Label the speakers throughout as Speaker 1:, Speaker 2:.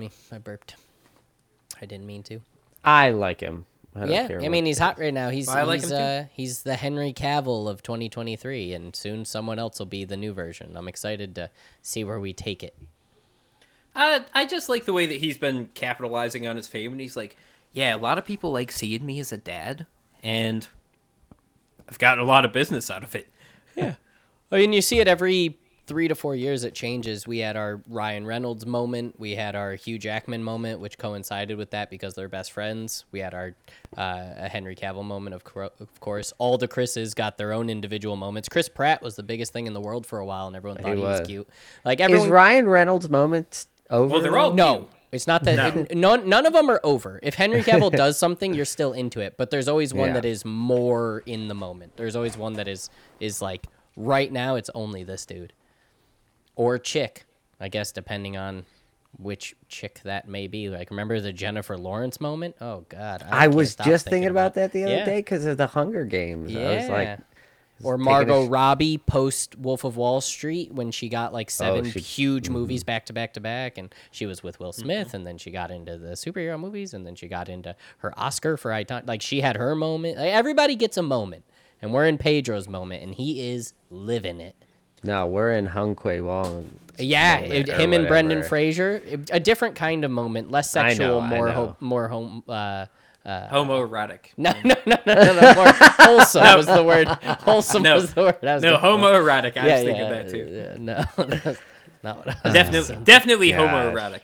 Speaker 1: me. I burped. I didn't mean to.
Speaker 2: I like him. I
Speaker 1: yeah, I mean he's hot right now. He's
Speaker 3: I like
Speaker 1: he's
Speaker 3: him
Speaker 1: uh he's the Henry Cavill of 2023, and soon someone else will be the new version. I'm excited to see where we take it.
Speaker 3: Uh, I just like the way that he's been capitalizing on his fame, and he's like, yeah, a lot of people like seeing me as a dad, and I've gotten a lot of business out of it. Yeah.
Speaker 1: I mean, you see it every three to four years. It changes. We had our Ryan Reynolds moment. We had our Hugh Jackman moment, which coincided with that because they're best friends. We had our uh, a Henry Cavill moment, of, cour- of course. All the Chris's got their own individual moments. Chris Pratt was the biggest thing in the world for a while, and everyone thought he, was.
Speaker 2: was.
Speaker 1: cute. Like
Speaker 2: Is
Speaker 1: everyone.
Speaker 2: Ryan Reynolds' moment over?
Speaker 3: Well, they're all
Speaker 1: no,
Speaker 3: cute.
Speaker 1: it's not that.
Speaker 3: No.
Speaker 1: it- none, none of them are over. If Henry Cavill does something, you're still into it. But there's always one
Speaker 2: Yeah.
Speaker 1: that is more in the moment. There's always one that is is like right now. It's only this dude or chick, I guess, depending on which chick that may be. Like, remember the Jennifer Lawrence moment? Oh God,
Speaker 2: I
Speaker 1: can't
Speaker 2: was just thinking about that the other
Speaker 1: Yeah.
Speaker 2: day because of the Hunger Games.
Speaker 1: Yeah.
Speaker 2: I was like,
Speaker 1: or Margot Robbie post Wolf of Wall Street when she got like seven
Speaker 2: she-
Speaker 1: huge
Speaker 2: Mm-hmm.
Speaker 1: movies back to back to back, and she was with Will Smith, and then she got into the superhero movies, and then she got into her Oscar for Icon. Like she had her moment. Like, everybody gets a moment, and we're in Pedro's moment, and he is living it.
Speaker 2: No, we're in Hung Kwe Wong.
Speaker 1: Yeah, it-
Speaker 2: or
Speaker 1: him and Brendan. Fraser, it- a different kind of moment, less
Speaker 2: I know,
Speaker 1: sexual, more ho- more home. Uh,
Speaker 3: Homoerotic.
Speaker 1: no, no, no, no, no, no, more wholesome was the word. Wholesome
Speaker 3: No.
Speaker 1: was the word. I was
Speaker 3: No,
Speaker 1: looking
Speaker 3: homoerotic. I was thinking that too.
Speaker 1: yeah, no, that's not what I was
Speaker 3: Definitely, definitely
Speaker 2: Gosh.
Speaker 3: homoerotic.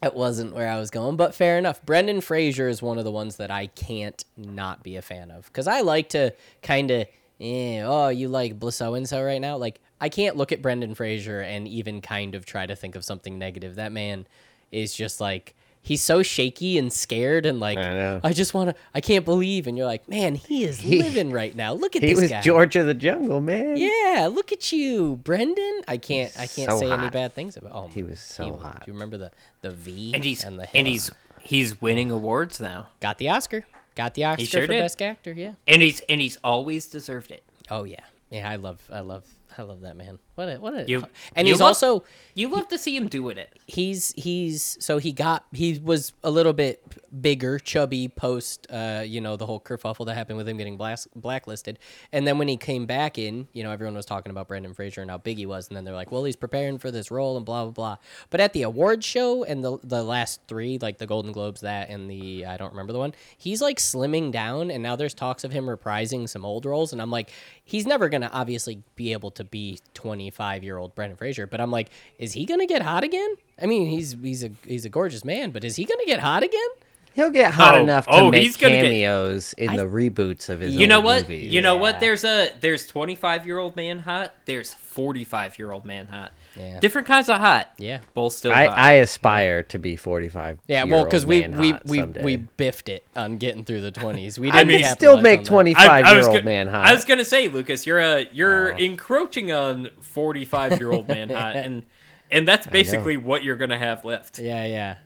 Speaker 1: That wasn't where I was going, but fair enough. Brendan Fraser is one of the ones that I can't not be a fan of because I like to kind of, eh, oh, you like bliss so and so right now. Like I can't look at Brendan Fraser and even kind of try to think of something negative. That man is just like he's so shaky and scared and like
Speaker 2: I know.
Speaker 1: just want to. I can't believe, and you're like, man, he is
Speaker 2: He-
Speaker 1: living right now. Look at
Speaker 2: He
Speaker 1: this
Speaker 2: was
Speaker 1: guy.
Speaker 2: George of the Jungle, man.
Speaker 1: Yeah, look at you, Brendan. I can't. I can't
Speaker 2: So
Speaker 1: say any bad things about. Oh,
Speaker 2: He was so
Speaker 1: was.
Speaker 2: hot.
Speaker 1: Do you remember the the V
Speaker 3: And he's
Speaker 1: and the
Speaker 3: and he's he's winning awards now,
Speaker 1: got the Oscar. Got the Oscar
Speaker 3: sure
Speaker 1: for
Speaker 3: did.
Speaker 1: best actor. Yeah.
Speaker 3: and he's and he's always deserved it.
Speaker 1: Oh yeah. Yeah, I love. I love. I love that man. What a what a.
Speaker 3: You-
Speaker 1: and
Speaker 3: you
Speaker 1: he's
Speaker 3: love-
Speaker 1: also
Speaker 3: You love to see him doing it.
Speaker 1: he's he's so he got he was a little bit bigger chubby post uh you know the whole kerfuffle that happened with him getting blas- blacklisted and then when he came back in you know everyone was talking about brendan fraser and how big he was and then they're like well he's preparing for this role and blah blah blah but at the award show and the the last three like the golden globes that and the i don't remember the one he's like slimming down and now there's talks of him reprising some old roles and i'm like he's never gonna obviously be able to be 25 year old brendan fraser but i'm like is he gonna get hot again I mean, he's he's a he's a gorgeous man, but is he gonna get hot again?
Speaker 2: He'll get hot
Speaker 3: Oh,
Speaker 2: enough to
Speaker 3: oh,
Speaker 2: make
Speaker 3: he's gonna get-
Speaker 2: cameos in
Speaker 1: I-
Speaker 2: the reboots of his.
Speaker 3: You know what?
Speaker 2: movies.
Speaker 3: You know
Speaker 1: Yeah.
Speaker 3: what? There's a there's 25 year old man hot. There's 45 year old man hot.
Speaker 1: Yeah.
Speaker 3: Different kinds of hot.
Speaker 1: Yeah.
Speaker 3: Both still
Speaker 2: I,
Speaker 3: hot.
Speaker 2: I aspire to be 45.
Speaker 1: Yeah, well, because we we we,
Speaker 2: someday.
Speaker 1: we biffed it on getting through the twenties. We didn't
Speaker 3: mean,
Speaker 2: still make 25
Speaker 3: I
Speaker 2: year
Speaker 3: was
Speaker 2: old
Speaker 3: go-
Speaker 2: man hot.
Speaker 3: I was gonna say, Lucas, you're a you're
Speaker 2: Oh.
Speaker 3: encroaching on 45 year old man hot, and and that's basically what you're gonna have left.
Speaker 1: Yeah, yeah.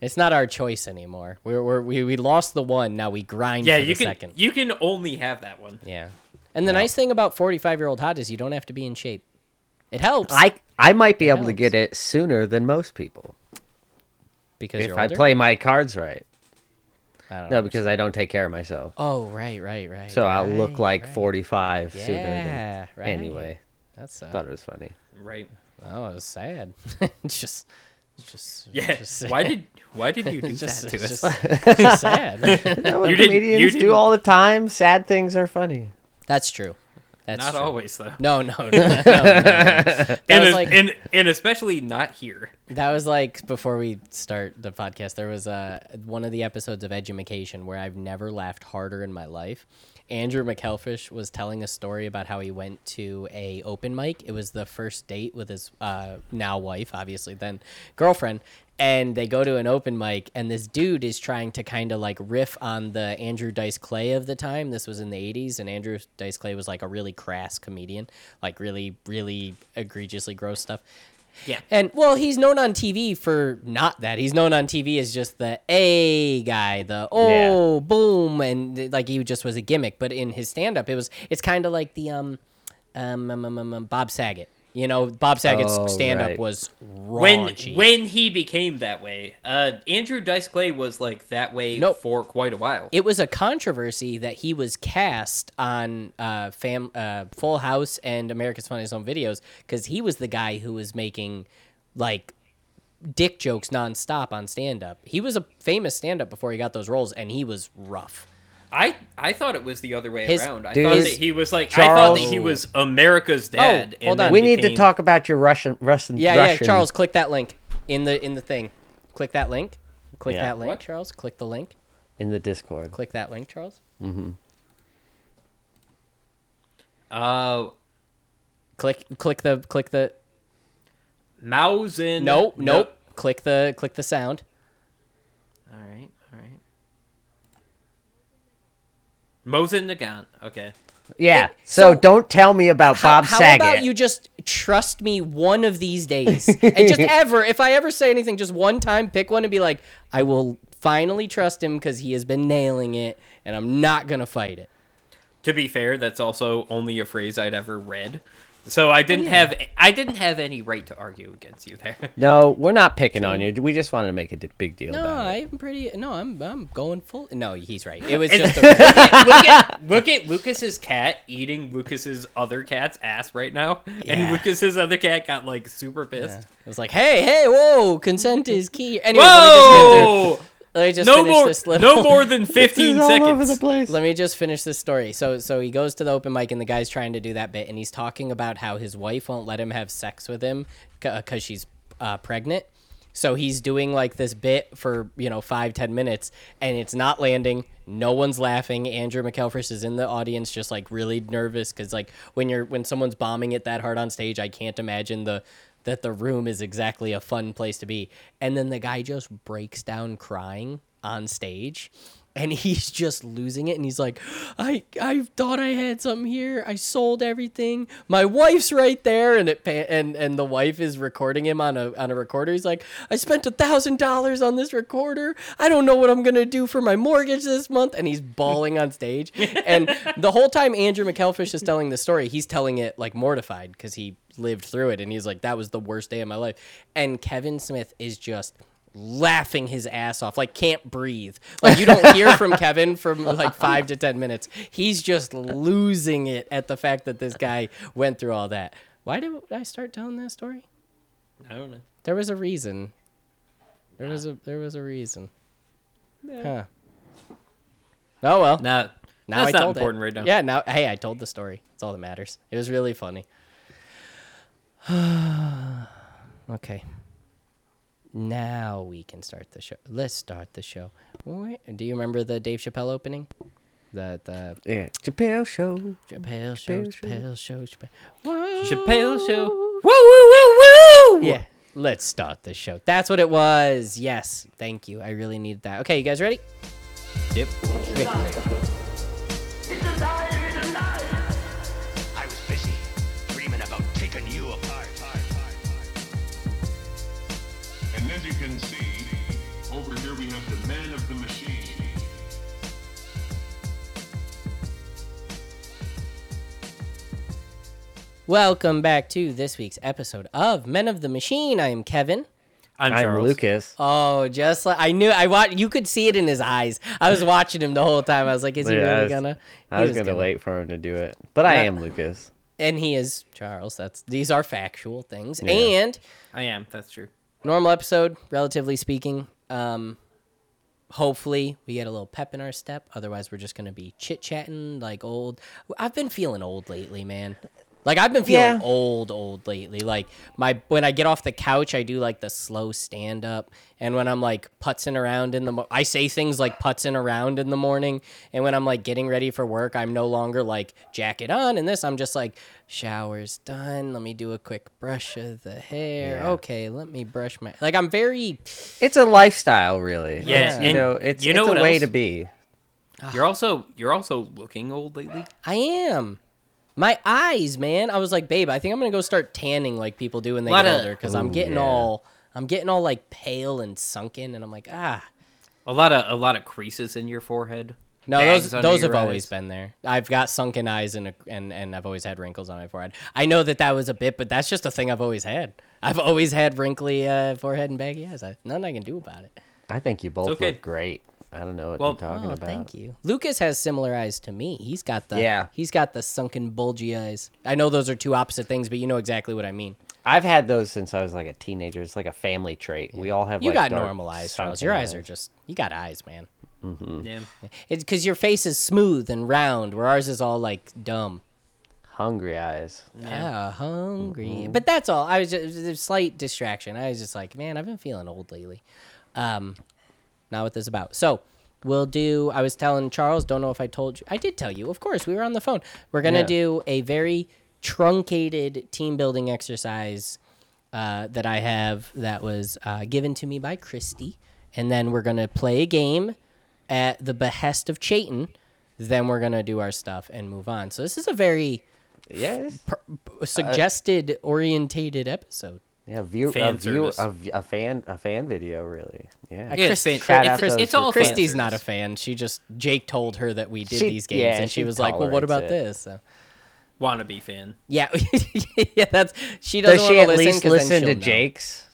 Speaker 1: It's not our choice anymore. We're, we're we we lost the one. Now we grind
Speaker 3: Yeah,
Speaker 1: for the
Speaker 3: you can
Speaker 1: second.
Speaker 3: you can only have that one.
Speaker 1: Yeah. And the nice thing about forty-five year old hot is you don't have to be in shape. It helps.
Speaker 2: I I might be able to get it sooner than most people
Speaker 1: because
Speaker 2: if
Speaker 1: you're
Speaker 2: I
Speaker 1: older?
Speaker 2: play my cards right.
Speaker 1: I don't
Speaker 2: No,
Speaker 1: know.
Speaker 2: because I don't take care of myself.
Speaker 1: Oh, right, right, right.
Speaker 2: So I'll look like
Speaker 1: right.
Speaker 2: 45 sooner than
Speaker 1: right.
Speaker 2: anyway.
Speaker 1: That's uh,
Speaker 2: Thought it was funny.
Speaker 3: Right.
Speaker 1: oh, it was sad. it's just, it's just
Speaker 3: Yeah.
Speaker 1: just
Speaker 3: Why did why did you do
Speaker 1: just,
Speaker 3: that to us?
Speaker 1: just, it's sad.
Speaker 2: You know what
Speaker 3: You didn't- you
Speaker 2: comedians do
Speaker 3: didn't-
Speaker 2: all the time? Sad things are funny.
Speaker 1: That's true. That's
Speaker 3: Not
Speaker 1: true.
Speaker 3: always though.
Speaker 1: No, no, no, no, no, no.
Speaker 3: And,
Speaker 1: was like
Speaker 3: and and especially not here.
Speaker 1: that was like before we start the podcast. There was uh, one of the episodes of Edumacation where I've never laughed harder in my life. Andrew McElfresh was telling a story about how he went to a open mic. It was the first date with his uh, now wife, obviously then girlfriend, and they go to an open mic, and this dude is trying to kind of like riff on the Andrew Dice Clay of the time. This was in the '80s, and Andrew Dice Clay was like a really crass comedian, like really, really egregiously gross stuff.
Speaker 3: Yeah.
Speaker 1: And well, he's known on TV for not that. He's known on TV as just the A guy, the oh boom, and like he just was a gimmick. But in his stand up, it was it's kind of like the um, um, um, um, um, um, Bob Saget. You You know, Bob Saget's
Speaker 2: Oh,
Speaker 1: stand up
Speaker 2: right.
Speaker 1: was
Speaker 3: when when he became that way. Uh, Andrew Dice Clay was like that way
Speaker 1: Nope.
Speaker 3: for quite a while.
Speaker 1: it was a controversy that he was cast on uh, fam- uh, Full House and America's Funniest Home Videos because he was the guy who was making like dick jokes nonstop on stand up. He was a famous stand up before he got those roles, and he was rough.
Speaker 3: I I thought it was the other way
Speaker 1: His-
Speaker 3: around. I
Speaker 2: Dude,
Speaker 3: thought that he was like Charles... I thought that he was America's dad.
Speaker 1: Oh, hold on.
Speaker 2: We need to talk about your Russian Russian.
Speaker 1: Yeah,
Speaker 2: Russian.
Speaker 1: yeah. Charles, click that link in the in the thing. Click that link. Click
Speaker 2: Yeah.
Speaker 1: that link,
Speaker 3: What?
Speaker 1: Charles. Click the link.
Speaker 2: in the Discord.
Speaker 1: Click that link, Charles.
Speaker 3: Uh,
Speaker 1: Click click the click the
Speaker 3: Mosin.
Speaker 1: nope nope. Click the click the sound.
Speaker 3: All right, all right. Mosin Nagant. Okay.
Speaker 2: Yeah. So,
Speaker 1: so-
Speaker 2: don't tell me about
Speaker 1: How,
Speaker 2: Bob
Speaker 1: how about you just trust me one of these days? and just ever, if I ever say anything, just one time, pick one and be like, I will finally trust him because he has been nailing it, and I'm not gonna fight it.
Speaker 3: To be fair, that's also only a phrase I'd ever read. So I
Speaker 1: Oh,
Speaker 3: didn't have I didn't have any right to argue against you there.
Speaker 2: No, we're not picking on you. We just wanted to make a d- big deal
Speaker 1: No,
Speaker 2: about it.
Speaker 1: I'm pretty. No, I'm I'm going full. No, he's right. It was just. A,
Speaker 3: look at look at Lucas's cat eating Lucas's other cat's ass right now,
Speaker 1: Yeah.
Speaker 3: and Lucas's other cat got like super pissed.
Speaker 1: it was like, hey, hey, whoa, consent is key. Anyway, let me just, get through-
Speaker 3: Whoa!
Speaker 1: Let me just
Speaker 3: No
Speaker 1: finish
Speaker 3: more,
Speaker 1: this little.
Speaker 3: no more than
Speaker 2: This is
Speaker 3: fifteen
Speaker 2: all over the
Speaker 3: seconds.
Speaker 2: place.
Speaker 1: Let me just finish this story. So so he goes to the open mic and the guy's trying to do that bit and he's talking about how his wife won't let him have sex with him because she's uh, pregnant. So he's doing like this bit for you know five ten minutes and it's not landing. No one's laughing. Andrew McElfresh is in the audience, just like really nervous because like when you're when someone's bombing it that hard on stage, I can't imagine the that the room is exactly a fun place to be. And then the guy just breaks down crying on stage and he's just losing it and he's like i i thought i had something here. I sold everything. My wife's right there. And it and and the wife is recording him on a on a recorder. He's like i spent a thousand dollars on this recorder. I don't know what i'm gonna do for my mortgage this month. And he's bawling on stage. And the whole time andrew mcelfresh is telling the story he's telling it like mortified because he lived through it and he's like that was the worst day of my life. And kevin smith is just laughing his ass off, like can't breathe. Like you don't hear from Kevin from like five to ten minutes. He's just losing it at the fact that this guy went through all that. Why did I start telling that story?
Speaker 3: I don't know.
Speaker 1: There was a reason. There was a there was a reason. Huh. Oh well.
Speaker 3: Nah,
Speaker 1: Now
Speaker 3: that's
Speaker 1: I
Speaker 3: not
Speaker 1: told
Speaker 3: important
Speaker 1: it.
Speaker 3: right now.
Speaker 1: Yeah. Now, hey, I told the story. That's all that matters. It was really funny. okay. Now we can start the show. Let's start the show. Do you remember the Dave Chappelle opening? The the
Speaker 2: Yeah, Chappelle Show.
Speaker 1: Chappelle show,
Speaker 2: Chappelle show.
Speaker 1: Chappelle show, Chappelle. Whoa.
Speaker 3: Chappelle show. Woo woo woo woo.
Speaker 1: Yeah. Let's start the show. That's what it was. Yes. Thank you. I really needed that. Okay, you guys ready?
Speaker 3: Yep.
Speaker 1: Okay. Welcome back to this week's episode of Men of the Machine. I am Kevin.
Speaker 3: I'm,
Speaker 2: I'm
Speaker 3: Charles.
Speaker 2: Lucas.
Speaker 1: Oh, just like I knew, I watched. You could see it in his eyes. I was watching him the whole time. I was like, "Is he
Speaker 2: Yeah, I
Speaker 1: really
Speaker 2: was-
Speaker 1: gonna?"
Speaker 2: I
Speaker 1: He
Speaker 2: was gonna wait for him to do it, but I am Lucas.
Speaker 1: And he is Charles. That's these are factual things.
Speaker 2: Yeah.
Speaker 1: And
Speaker 3: I am. That's true.
Speaker 1: normal episode, relatively speaking. Um, hopefully we get a little pep in our step. Otherwise, we're just gonna be chit chatting like old. I've been feeling old lately, man. Like I've been feeling
Speaker 2: Yeah.
Speaker 1: old, old lately. Like my when I get off the couch, I do like the slow stand up, and when I'm like putzing around in the, mo- I say things like putzing around in the morning, and when I'm like getting ready for work, I'm no longer like jacket on and this. I'm just like showers done. Let me do a quick brush of the hair.
Speaker 2: Yeah.
Speaker 1: Okay, let me brush my. Like I'm very.
Speaker 2: It's a lifestyle, really.
Speaker 3: Yeah,
Speaker 2: It's, you know, it's
Speaker 3: you know
Speaker 2: it's a way
Speaker 3: else?
Speaker 2: to be. Ah.
Speaker 3: You're also you're also looking old lately.
Speaker 1: I am. My eyes, man. I was like, babe, I think I'm gonna go start tanning like people do when they
Speaker 3: Lot
Speaker 1: get
Speaker 3: of-
Speaker 1: older because I'm
Speaker 2: Ooh,
Speaker 1: getting
Speaker 2: yeah.
Speaker 1: all, I'm getting all like pale and sunken, and I'm like, ah,
Speaker 3: A lot of a lot of creases in your forehead.
Speaker 1: No,
Speaker 3: bags
Speaker 1: those
Speaker 3: under
Speaker 1: those
Speaker 3: your
Speaker 1: have always
Speaker 3: eyes.
Speaker 1: been there. I've got sunken eyes and a, and and I've always had wrinkles on my forehead. I know that that was a bit, but that's just a thing I've always had. I've always had wrinkly uh, forehead and baggy eyes. I, nothing I can do about it.
Speaker 2: I think you both
Speaker 3: okay.
Speaker 2: look great. I don't know what
Speaker 3: Well-
Speaker 2: you're talking
Speaker 1: Oh,
Speaker 2: about.
Speaker 1: thank you. Lucas has similar eyes to me. He's got the
Speaker 2: Yeah.
Speaker 1: He's got the sunken bulgy eyes. I know those are two opposite things, but you know exactly what I mean.
Speaker 2: I've had those since I was like a teenager. It's like a family trait. We all have.
Speaker 1: You
Speaker 2: like,
Speaker 1: got
Speaker 2: dark,
Speaker 1: normal eyes, Charles. Your eyes are just you got eyes, man.
Speaker 3: Yeah.
Speaker 1: It's because your face is smooth and round, where ours is all like dumb.
Speaker 2: hungry eyes.
Speaker 1: Yeah, hungry. But that's all. I was just a slight distraction. I was just like, man, I've been feeling old lately. Um, not what this is about. So we'll do. I was telling Charles. Don't know if I told you. I did tell you. Of course, we were on the phone. We're gonna
Speaker 2: Yeah.
Speaker 1: do a very truncated team building exercise uh, that I have that was uh, given to me by Christy, and then we're gonna play a game at the behest of Chayton. Then we're gonna do our stuff and move on. So this is a very
Speaker 2: Yes.
Speaker 1: suggested orientated episode.
Speaker 2: Yeah. View
Speaker 3: Fan
Speaker 2: a, view,
Speaker 3: service.
Speaker 2: a, v- a fan a fan video really. Yeah.
Speaker 3: Yeah,
Speaker 1: Chris-
Speaker 3: fan-
Speaker 2: shout
Speaker 3: it's,
Speaker 2: out
Speaker 3: it's, it's all
Speaker 2: Chris-
Speaker 3: fan
Speaker 1: Christy's not a fan. She just Jake told her that we did
Speaker 2: She-
Speaker 1: these games,
Speaker 2: yeah,
Speaker 1: and she
Speaker 2: she
Speaker 1: was like, "Well, what about
Speaker 2: tolerates it.
Speaker 1: this?" So,
Speaker 3: wannabe fan.
Speaker 1: yeah, yeah, that's she doesn't
Speaker 2: Does she
Speaker 1: want
Speaker 2: at
Speaker 1: to listen
Speaker 2: least
Speaker 1: 'cause
Speaker 2: listen
Speaker 1: then
Speaker 2: to
Speaker 1: she'll know.
Speaker 2: Jake's?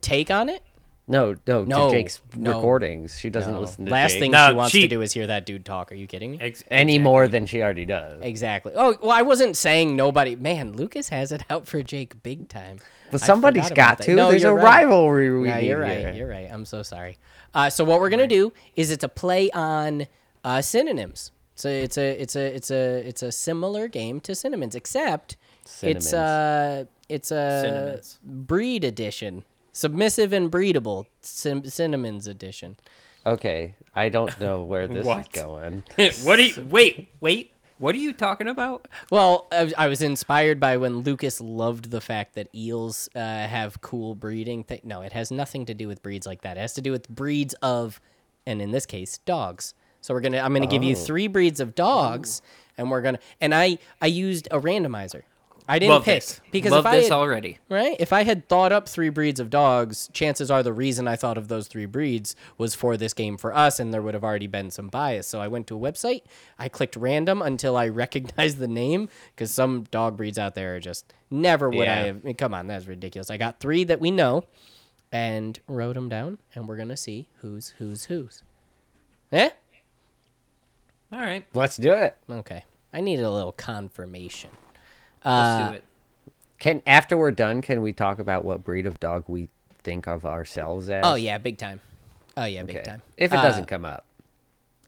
Speaker 1: take on it.
Speaker 2: No, no,
Speaker 1: No,
Speaker 2: to Jake's
Speaker 1: no.
Speaker 2: recordings. She doesn't
Speaker 1: No.
Speaker 2: listen to
Speaker 1: Last
Speaker 2: Jake
Speaker 1: thing
Speaker 3: No,
Speaker 1: she wants
Speaker 3: she-
Speaker 1: to do is hear that dude talk. Are you kidding me?
Speaker 3: Ex-
Speaker 2: any
Speaker 3: exactly.
Speaker 2: more than she already does.
Speaker 1: Exactly. Oh well, I wasn't saying nobody. Man, Lucas has it out for Jake big time.
Speaker 2: But
Speaker 1: I
Speaker 2: somebody's
Speaker 1: forgot
Speaker 2: got to.
Speaker 1: No,
Speaker 2: There's a
Speaker 1: right.
Speaker 2: rivalry. We
Speaker 1: Yeah, you're right.
Speaker 2: here.
Speaker 1: You're right. I'm so sorry. Uh, so what we're gonna do is it's a play on uh, synonyms. So it's a it's a it's a it's a similar game to synonyms, except it's
Speaker 2: Synonyms.
Speaker 1: uh it's a
Speaker 3: Synonyms.
Speaker 1: breed edition, submissive and breedable sim- synonyms edition.
Speaker 2: Okay, I don't know where this is going.
Speaker 3: what do you wait? Wait. What are you talking about?
Speaker 1: Well, I, was- I was inspired by when Lucas loved the fact that eels uh, have cool breeding. Th- no, it has nothing to do with breeds like that. It has to do with breeds of, and in this case, dogs. So we're gonna. I'm gonna give you
Speaker 2: Oh.
Speaker 1: three breeds of dogs, and we're gonna. And I I used a randomizer. I didn't
Speaker 3: Love
Speaker 1: pick
Speaker 3: this.
Speaker 1: because
Speaker 3: Love
Speaker 1: if I
Speaker 3: this
Speaker 1: had,
Speaker 3: already.
Speaker 1: right, if I had thought up three breeds of dogs, chances are the reason I thought of those three breeds was for this game for us, and there would have already been some bias. So I went to a website, I clicked random until I recognized the name, because some dog breeds out there are just never would I have. I mean, come on, that's ridiculous. I got three that we know, and wrote them down, and we're gonna see who's who's who's. Eh?
Speaker 3: All right.
Speaker 2: Let's do it.
Speaker 1: Okay. I needed a little confirmation.
Speaker 3: Let's
Speaker 1: Uh,
Speaker 3: do it.
Speaker 2: Can after we're done, can we talk about what breed of dog we think of ourselves as?
Speaker 1: Oh yeah, big time. Oh yeah, big
Speaker 2: Okay.
Speaker 1: time.
Speaker 2: If it
Speaker 1: Uh,
Speaker 2: doesn't come up,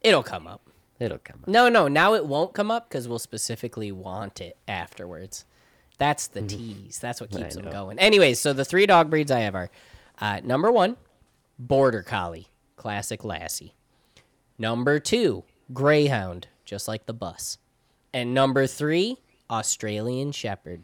Speaker 1: it'll come up.
Speaker 2: it'll come up.
Speaker 1: No, no, now it won't come up because we'll specifically want it afterwards. That's the tease. That's what keeps them going. Anyways, so the three dog breeds I have are uh, number one, Border Collie, classic Lassie. Number two, Greyhound, just like the bus. And number three, Australian Shepherd.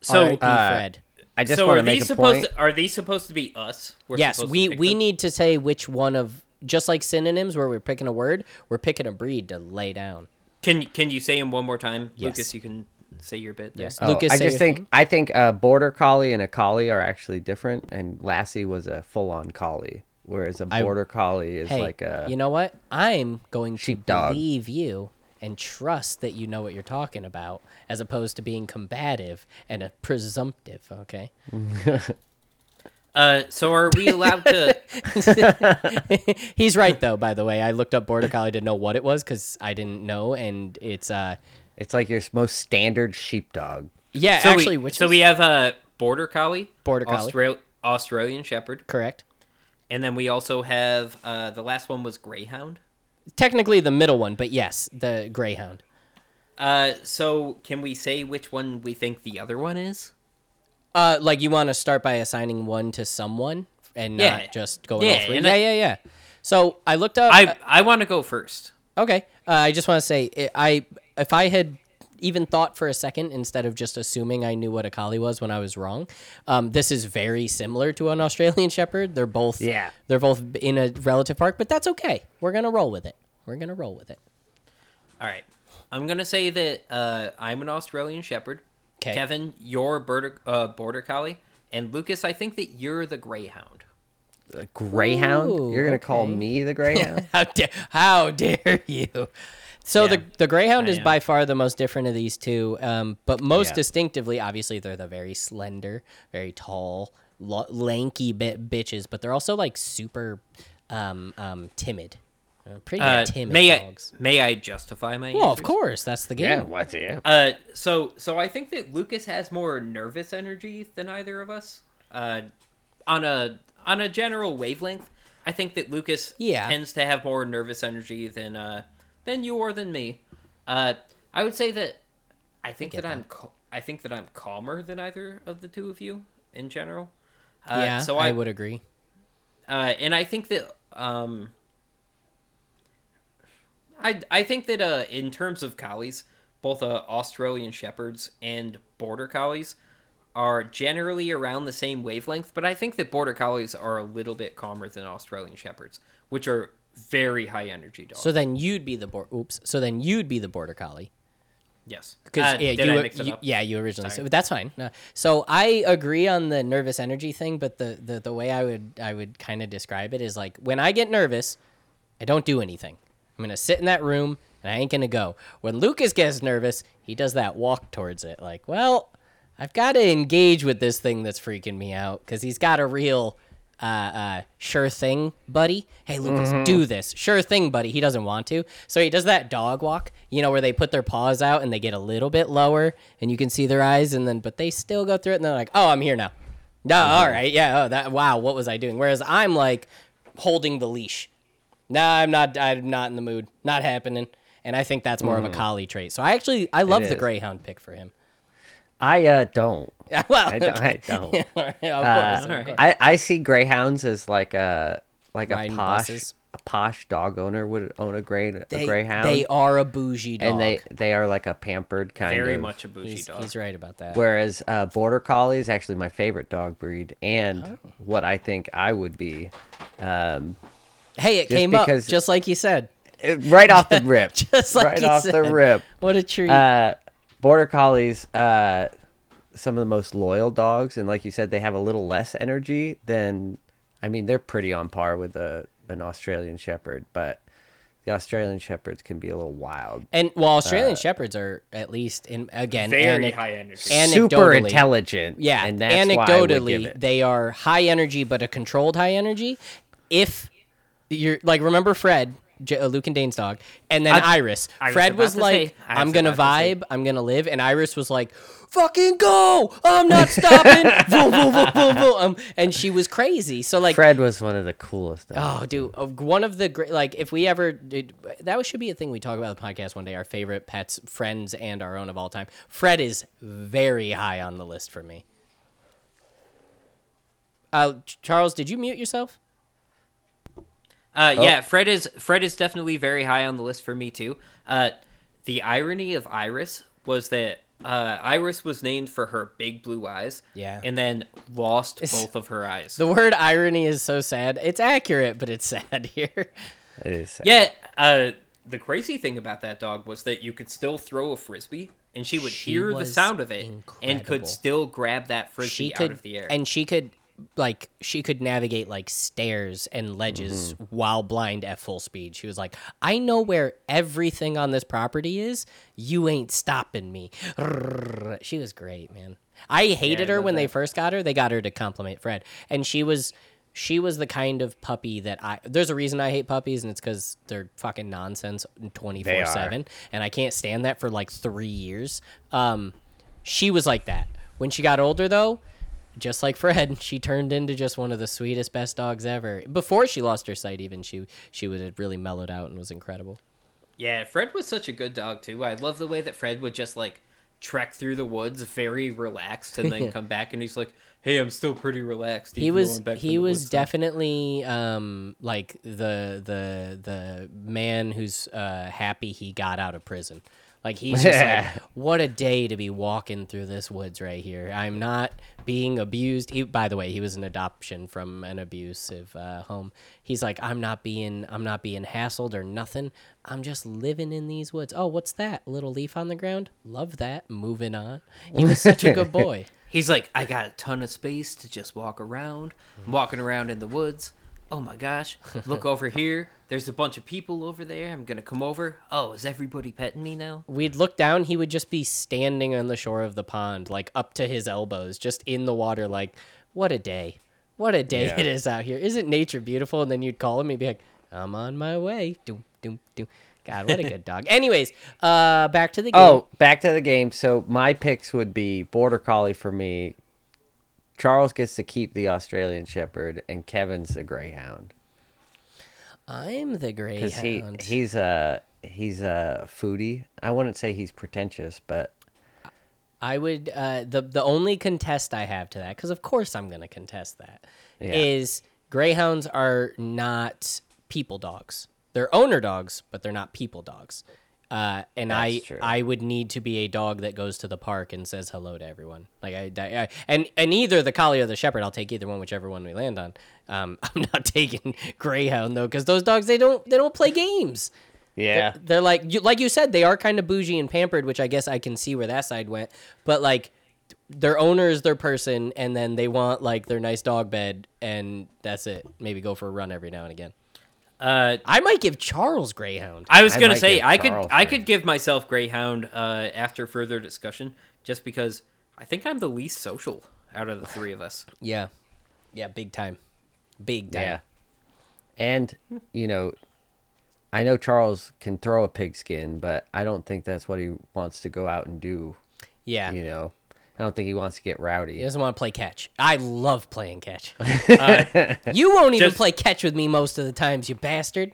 Speaker 3: So,
Speaker 1: R.I.P.
Speaker 2: uh,
Speaker 1: Fred.
Speaker 2: I just
Speaker 3: so
Speaker 2: want
Speaker 3: are
Speaker 2: to make a
Speaker 3: supposed
Speaker 2: point.
Speaker 3: to, are these supposed to be us? We're
Speaker 1: yes, we we
Speaker 3: them?
Speaker 1: need to say which one of just like synonyms where we're picking a word, we're picking a breed to lay down.
Speaker 3: Can can you say them one more time,
Speaker 1: Yes.
Speaker 3: Lucas? You can say your bit. there.
Speaker 1: Yes.
Speaker 2: Oh,
Speaker 1: Lucas,
Speaker 2: I just think
Speaker 1: thing.
Speaker 2: I think a border collie and a collie are actually different, and Lassie was a full-on collie, whereas a border collie is
Speaker 1: Hey,
Speaker 2: like a
Speaker 1: you know what? I'm going to
Speaker 2: sheepdog.
Speaker 1: believe you and trust that you know what you're talking about, as opposed to being combative and a presumptive. Okay.
Speaker 3: Uh, so are we allowed to?
Speaker 1: He's right though. By the way, I looked up border collie to know what it was because I didn't know, and it's uh
Speaker 2: It's like your most standard sheepdog.
Speaker 1: yeah
Speaker 3: so
Speaker 1: actually
Speaker 3: we,
Speaker 1: which
Speaker 3: so
Speaker 1: was
Speaker 3: we have a border collie,
Speaker 1: Border collie.
Speaker 3: Austral- Australian Shepherd,
Speaker 1: correct.
Speaker 3: and then we also have uh, the last one was Greyhound.
Speaker 1: Technically the middle one, but yes, the greyhound.
Speaker 3: Uh, so can we say which one we think the other one is?
Speaker 1: Uh, like you want to start by assigning one to someone and not just going
Speaker 3: Yeah,
Speaker 1: all three. Yeah,
Speaker 3: I-
Speaker 1: yeah, yeah. So I looked up.
Speaker 3: I I want to go first.
Speaker 1: Okay. Uh, I just want to say, I if I had even thought for a second instead of just assuming I knew what a collie was when I was wrong, um, this is very similar to an Australian Shepherd. They're both
Speaker 2: Yeah.
Speaker 1: They're both in a relative park, but that's okay. We're gonna roll with it. We're gonna roll with it.
Speaker 3: All right, I'm gonna say that uh, I'm an Australian Shepherd.
Speaker 1: 'Kay.
Speaker 3: Kevin, you're border uh, border collie, and Lucas, I think that you're the Greyhound.
Speaker 2: a greyhound. You're gonna call me the greyhound?
Speaker 1: How dare how dare you? So the
Speaker 3: Yeah,
Speaker 1: the greyhound
Speaker 3: I
Speaker 1: is
Speaker 3: am.
Speaker 1: by far the most different of these two, um, but most
Speaker 2: Yeah.
Speaker 1: distinctively, obviously, they're the very slender, very tall, lo- lanky bit bitches, but they're also like super um, um, timid, uh, pretty
Speaker 3: Uh,
Speaker 1: timid
Speaker 3: may
Speaker 1: dogs.
Speaker 3: I may I justify my?
Speaker 1: Well, of course, that's the game.
Speaker 2: yeah, what's yeah?
Speaker 3: Uh, so so I think that Lucas has more nervous energy than either of us. Uh, on a on a general wavelength, I think that Lucas
Speaker 1: Yeah.
Speaker 3: tends to have more nervous energy than uh than you or than me. Uh, I would say that I think
Speaker 1: get
Speaker 3: that, I'm cal- I think that I'm calmer than either of the two of you in general. Uh,
Speaker 1: yeah,
Speaker 3: so
Speaker 1: I,
Speaker 3: I,
Speaker 1: would agree.
Speaker 3: uh, and I think that um, I I think that uh, in terms of collies, both uh, Australian shepherds and border collies are generally around the same wavelength. But I think that border collies are a little bit calmer than Australian shepherds, which are very high energy dogs.
Speaker 1: So then you'd be the oops. So then you'd be the border collie.
Speaker 3: yes,
Speaker 1: Because
Speaker 3: Uh,
Speaker 1: yeah, you,
Speaker 3: I mix it
Speaker 1: you- yeah, you originally
Speaker 3: Sorry.
Speaker 1: said that's fine. No. So I agree on the nervous energy thing, but the, the the way I would I would kind of describe it is like when I get nervous, I don't do anything. I'm gonna sit in that room and I ain't gonna go. When Lucas gets nervous, he does that walk towards it. Like, well, I've got to engage with this thing that's freaking me out because he's got a real uh, uh, sure thing, buddy. Hey, Lucas,
Speaker 2: Mm-hmm.
Speaker 1: do this. Sure thing, buddy. He doesn't want to. So he does that dog walk, you know, where they put their paws out and they get a little bit lower and you can see their eyes and then, but they still go through it and they're like, oh, I'm here now. No,
Speaker 2: Mm-hmm.
Speaker 1: all right. Yeah. Oh, that, wow. What was I doing? Whereas I'm like holding the leash. Nah, I'm not, I'm not in the mood. Not happening. And I think that's more of a collie trait. So I actually, I love the
Speaker 2: Mm.
Speaker 1: Greyhound pick for him.
Speaker 2: I uh don't.
Speaker 1: well,
Speaker 2: I don't. I don't.
Speaker 1: of course,
Speaker 2: Uh,
Speaker 1: of course.
Speaker 2: I, I see greyhounds as like a like a posh
Speaker 1: buses.
Speaker 2: a posh dog owner would own a grey a greyhound.
Speaker 1: they are a bougie dog.
Speaker 2: and they they are like a pampered kind
Speaker 3: very
Speaker 2: of.
Speaker 3: much a bougie
Speaker 1: he's,
Speaker 3: dog.
Speaker 1: he's right about that.
Speaker 2: Whereas uh, border collie is actually my favorite dog breed,
Speaker 1: Oh.
Speaker 2: and what I think I would be. Um,
Speaker 1: hey, it came
Speaker 2: because-
Speaker 1: up just like you said.
Speaker 2: it- right off the rip,
Speaker 1: Just like
Speaker 2: right
Speaker 1: you
Speaker 2: off the rip.
Speaker 1: What a treat.
Speaker 2: Uh, border collies, uh, some of the most loyal dogs, and like you said, they have a little less energy than. I mean, they're pretty on par with a, an Australian Shepherd, but the Australian Shepherds can be a little wild.
Speaker 1: and well, Australian shepherds are at least in again
Speaker 3: Very
Speaker 1: anec-
Speaker 3: high energy.
Speaker 2: Super intelligent.
Speaker 1: Yeah,
Speaker 2: and that's why I would give
Speaker 1: anecdotally,
Speaker 2: it.
Speaker 1: they are high energy, but a controlled high energy. If you're like, remember Fred, J- uh, Luke and Dane's dog, and then
Speaker 3: I-
Speaker 1: Iris.
Speaker 3: I
Speaker 1: Fred
Speaker 3: about
Speaker 1: was like,
Speaker 3: say- I
Speaker 1: "I'm
Speaker 3: was
Speaker 1: gonna
Speaker 3: about to
Speaker 1: vibe, I'm gonna live," and Iris was like, "Fucking go! I'm not stopping!" Vroom, vroom, vroom, vroom, vroom. Um, and she was crazy. So like,
Speaker 2: Fred was one of the coolest. Dogs.
Speaker 1: Oh, dude, uh, one of the great like if we ever did that should be a thing we talk about on the podcast one day. Our favorite pets, friends, and our own of all time. Fred is very high on the list for me. Uh, Charles, did you mute yourself?
Speaker 3: Uh,
Speaker 2: Oh.
Speaker 3: yeah, Fred is Fred is definitely very high on the list for me too. Uh, the irony of Iris was that uh, Iris was named for her big blue eyes.
Speaker 1: Yeah.
Speaker 3: and then lost both of her eyes.
Speaker 1: The word irony is so sad. It's accurate, but it's sad here.
Speaker 2: It is. sad.
Speaker 3: yeah. Uh, the crazy thing about that dog was that you could still throw a frisbee, and she would
Speaker 1: She
Speaker 3: hear the sound of it and could still grab that frisbee
Speaker 1: she
Speaker 3: out of the air.
Speaker 1: and she could like she could navigate like stairs and ledges
Speaker 2: Mm-hmm.
Speaker 1: while blind at full speed she was like i know where everything on this property is you ain't stopping me she was great man i hated
Speaker 3: I
Speaker 1: her when they first got her they got her to compliment fred and she was she was the kind of puppy that I. There's a reason I hate puppies, and it's because they're fucking nonsense 24 seven, and I can't stand that for like three years. Um, she was like that. When she got older, though, just like Fred, she turned into just one of the sweetest, best dogs ever. Before she lost her sight, even she she was had really mellowed out and was incredible.
Speaker 3: Yeah, Fred was such a good dog too. I love the way that Fred would just like trek through the woods very relaxed and then come back and he's like, "Hey, I'm still pretty relaxed."
Speaker 1: He was he was definitely um like the the the man who's uh happy he got out of prison. Like he's just like, what a day to be walking through this woods right here. I'm not being abused. He, by the way, he was an adoption from an abusive uh, home. He's like, I'm not being, I'm not being hassled or nothing. I'm just living in these woods. Oh, what's that? A little leaf on the ground. Love that. Moving on. He was such a good boy.
Speaker 3: He's like, I got a ton of space to just walk around. I'm walking around in the woods. "Oh my gosh, look over here. There's a bunch of people over there. I'm gonna come over. Oh, is everybody petting me now?"
Speaker 1: We'd look down, he would just be standing on the shore of the pond, like up to his elbows, just in the water, like, what a day. What a day
Speaker 2: Yeah.
Speaker 1: it is out here. Isn't nature beautiful? And then you'd call him and be like, I'm on my way. Doom, doom, doom. God, what a good dog. Anyways, uh, back to the game.
Speaker 2: Oh, back to the game. So my picks would be Border Collie for me. Charles gets to keep the Australian Shepherd, and Kevin's the Greyhound
Speaker 1: I'm the
Speaker 2: because he
Speaker 1: greyhound.
Speaker 2: he's a he's a foodie. I wouldn't say he's pretentious, but
Speaker 1: I would uh, the the only contest I have to that because of course I'm gonna contest that is
Speaker 2: Yeah.
Speaker 1: greyhounds are not people dogs. They're owner dogs, but they're not people dogs. Uh, and I
Speaker 2: true.
Speaker 1: I would need to be a dog that goes to the park and says hello to everyone. Like I, I I- and and either the collie or the shepherd. I'll take either one, whichever one we land on. Um, I'm not taking greyhound though because those dogs they don't they don't play games.
Speaker 2: yeah,
Speaker 1: They're like you, like you said, they are kind of bougie and pampered, which I guess I can see where that side went. But like, their owner is their person, and then they want like their nice dog bed, and that's it. Maybe go for a run every now and again.
Speaker 3: Uh,
Speaker 1: I might give Charles Greyhound.
Speaker 3: I was
Speaker 2: I
Speaker 3: gonna
Speaker 2: might
Speaker 3: say
Speaker 2: give
Speaker 3: I could
Speaker 2: Charles
Speaker 3: I could give myself Greyhound uh, after further discussion, just because I think I'm the least social out of the three of us.
Speaker 1: yeah, yeah, big time, big time.
Speaker 2: yeah. And you know, I know Charles can throw a pigskin, but I don't think that's what he wants to go out and do.
Speaker 1: yeah.
Speaker 2: You know, I don't think he wants to get rowdy.
Speaker 1: He doesn't want to play catch. I love playing catch. Uh, you won't even
Speaker 3: Just-
Speaker 1: play catch with me most of the times, you bastard.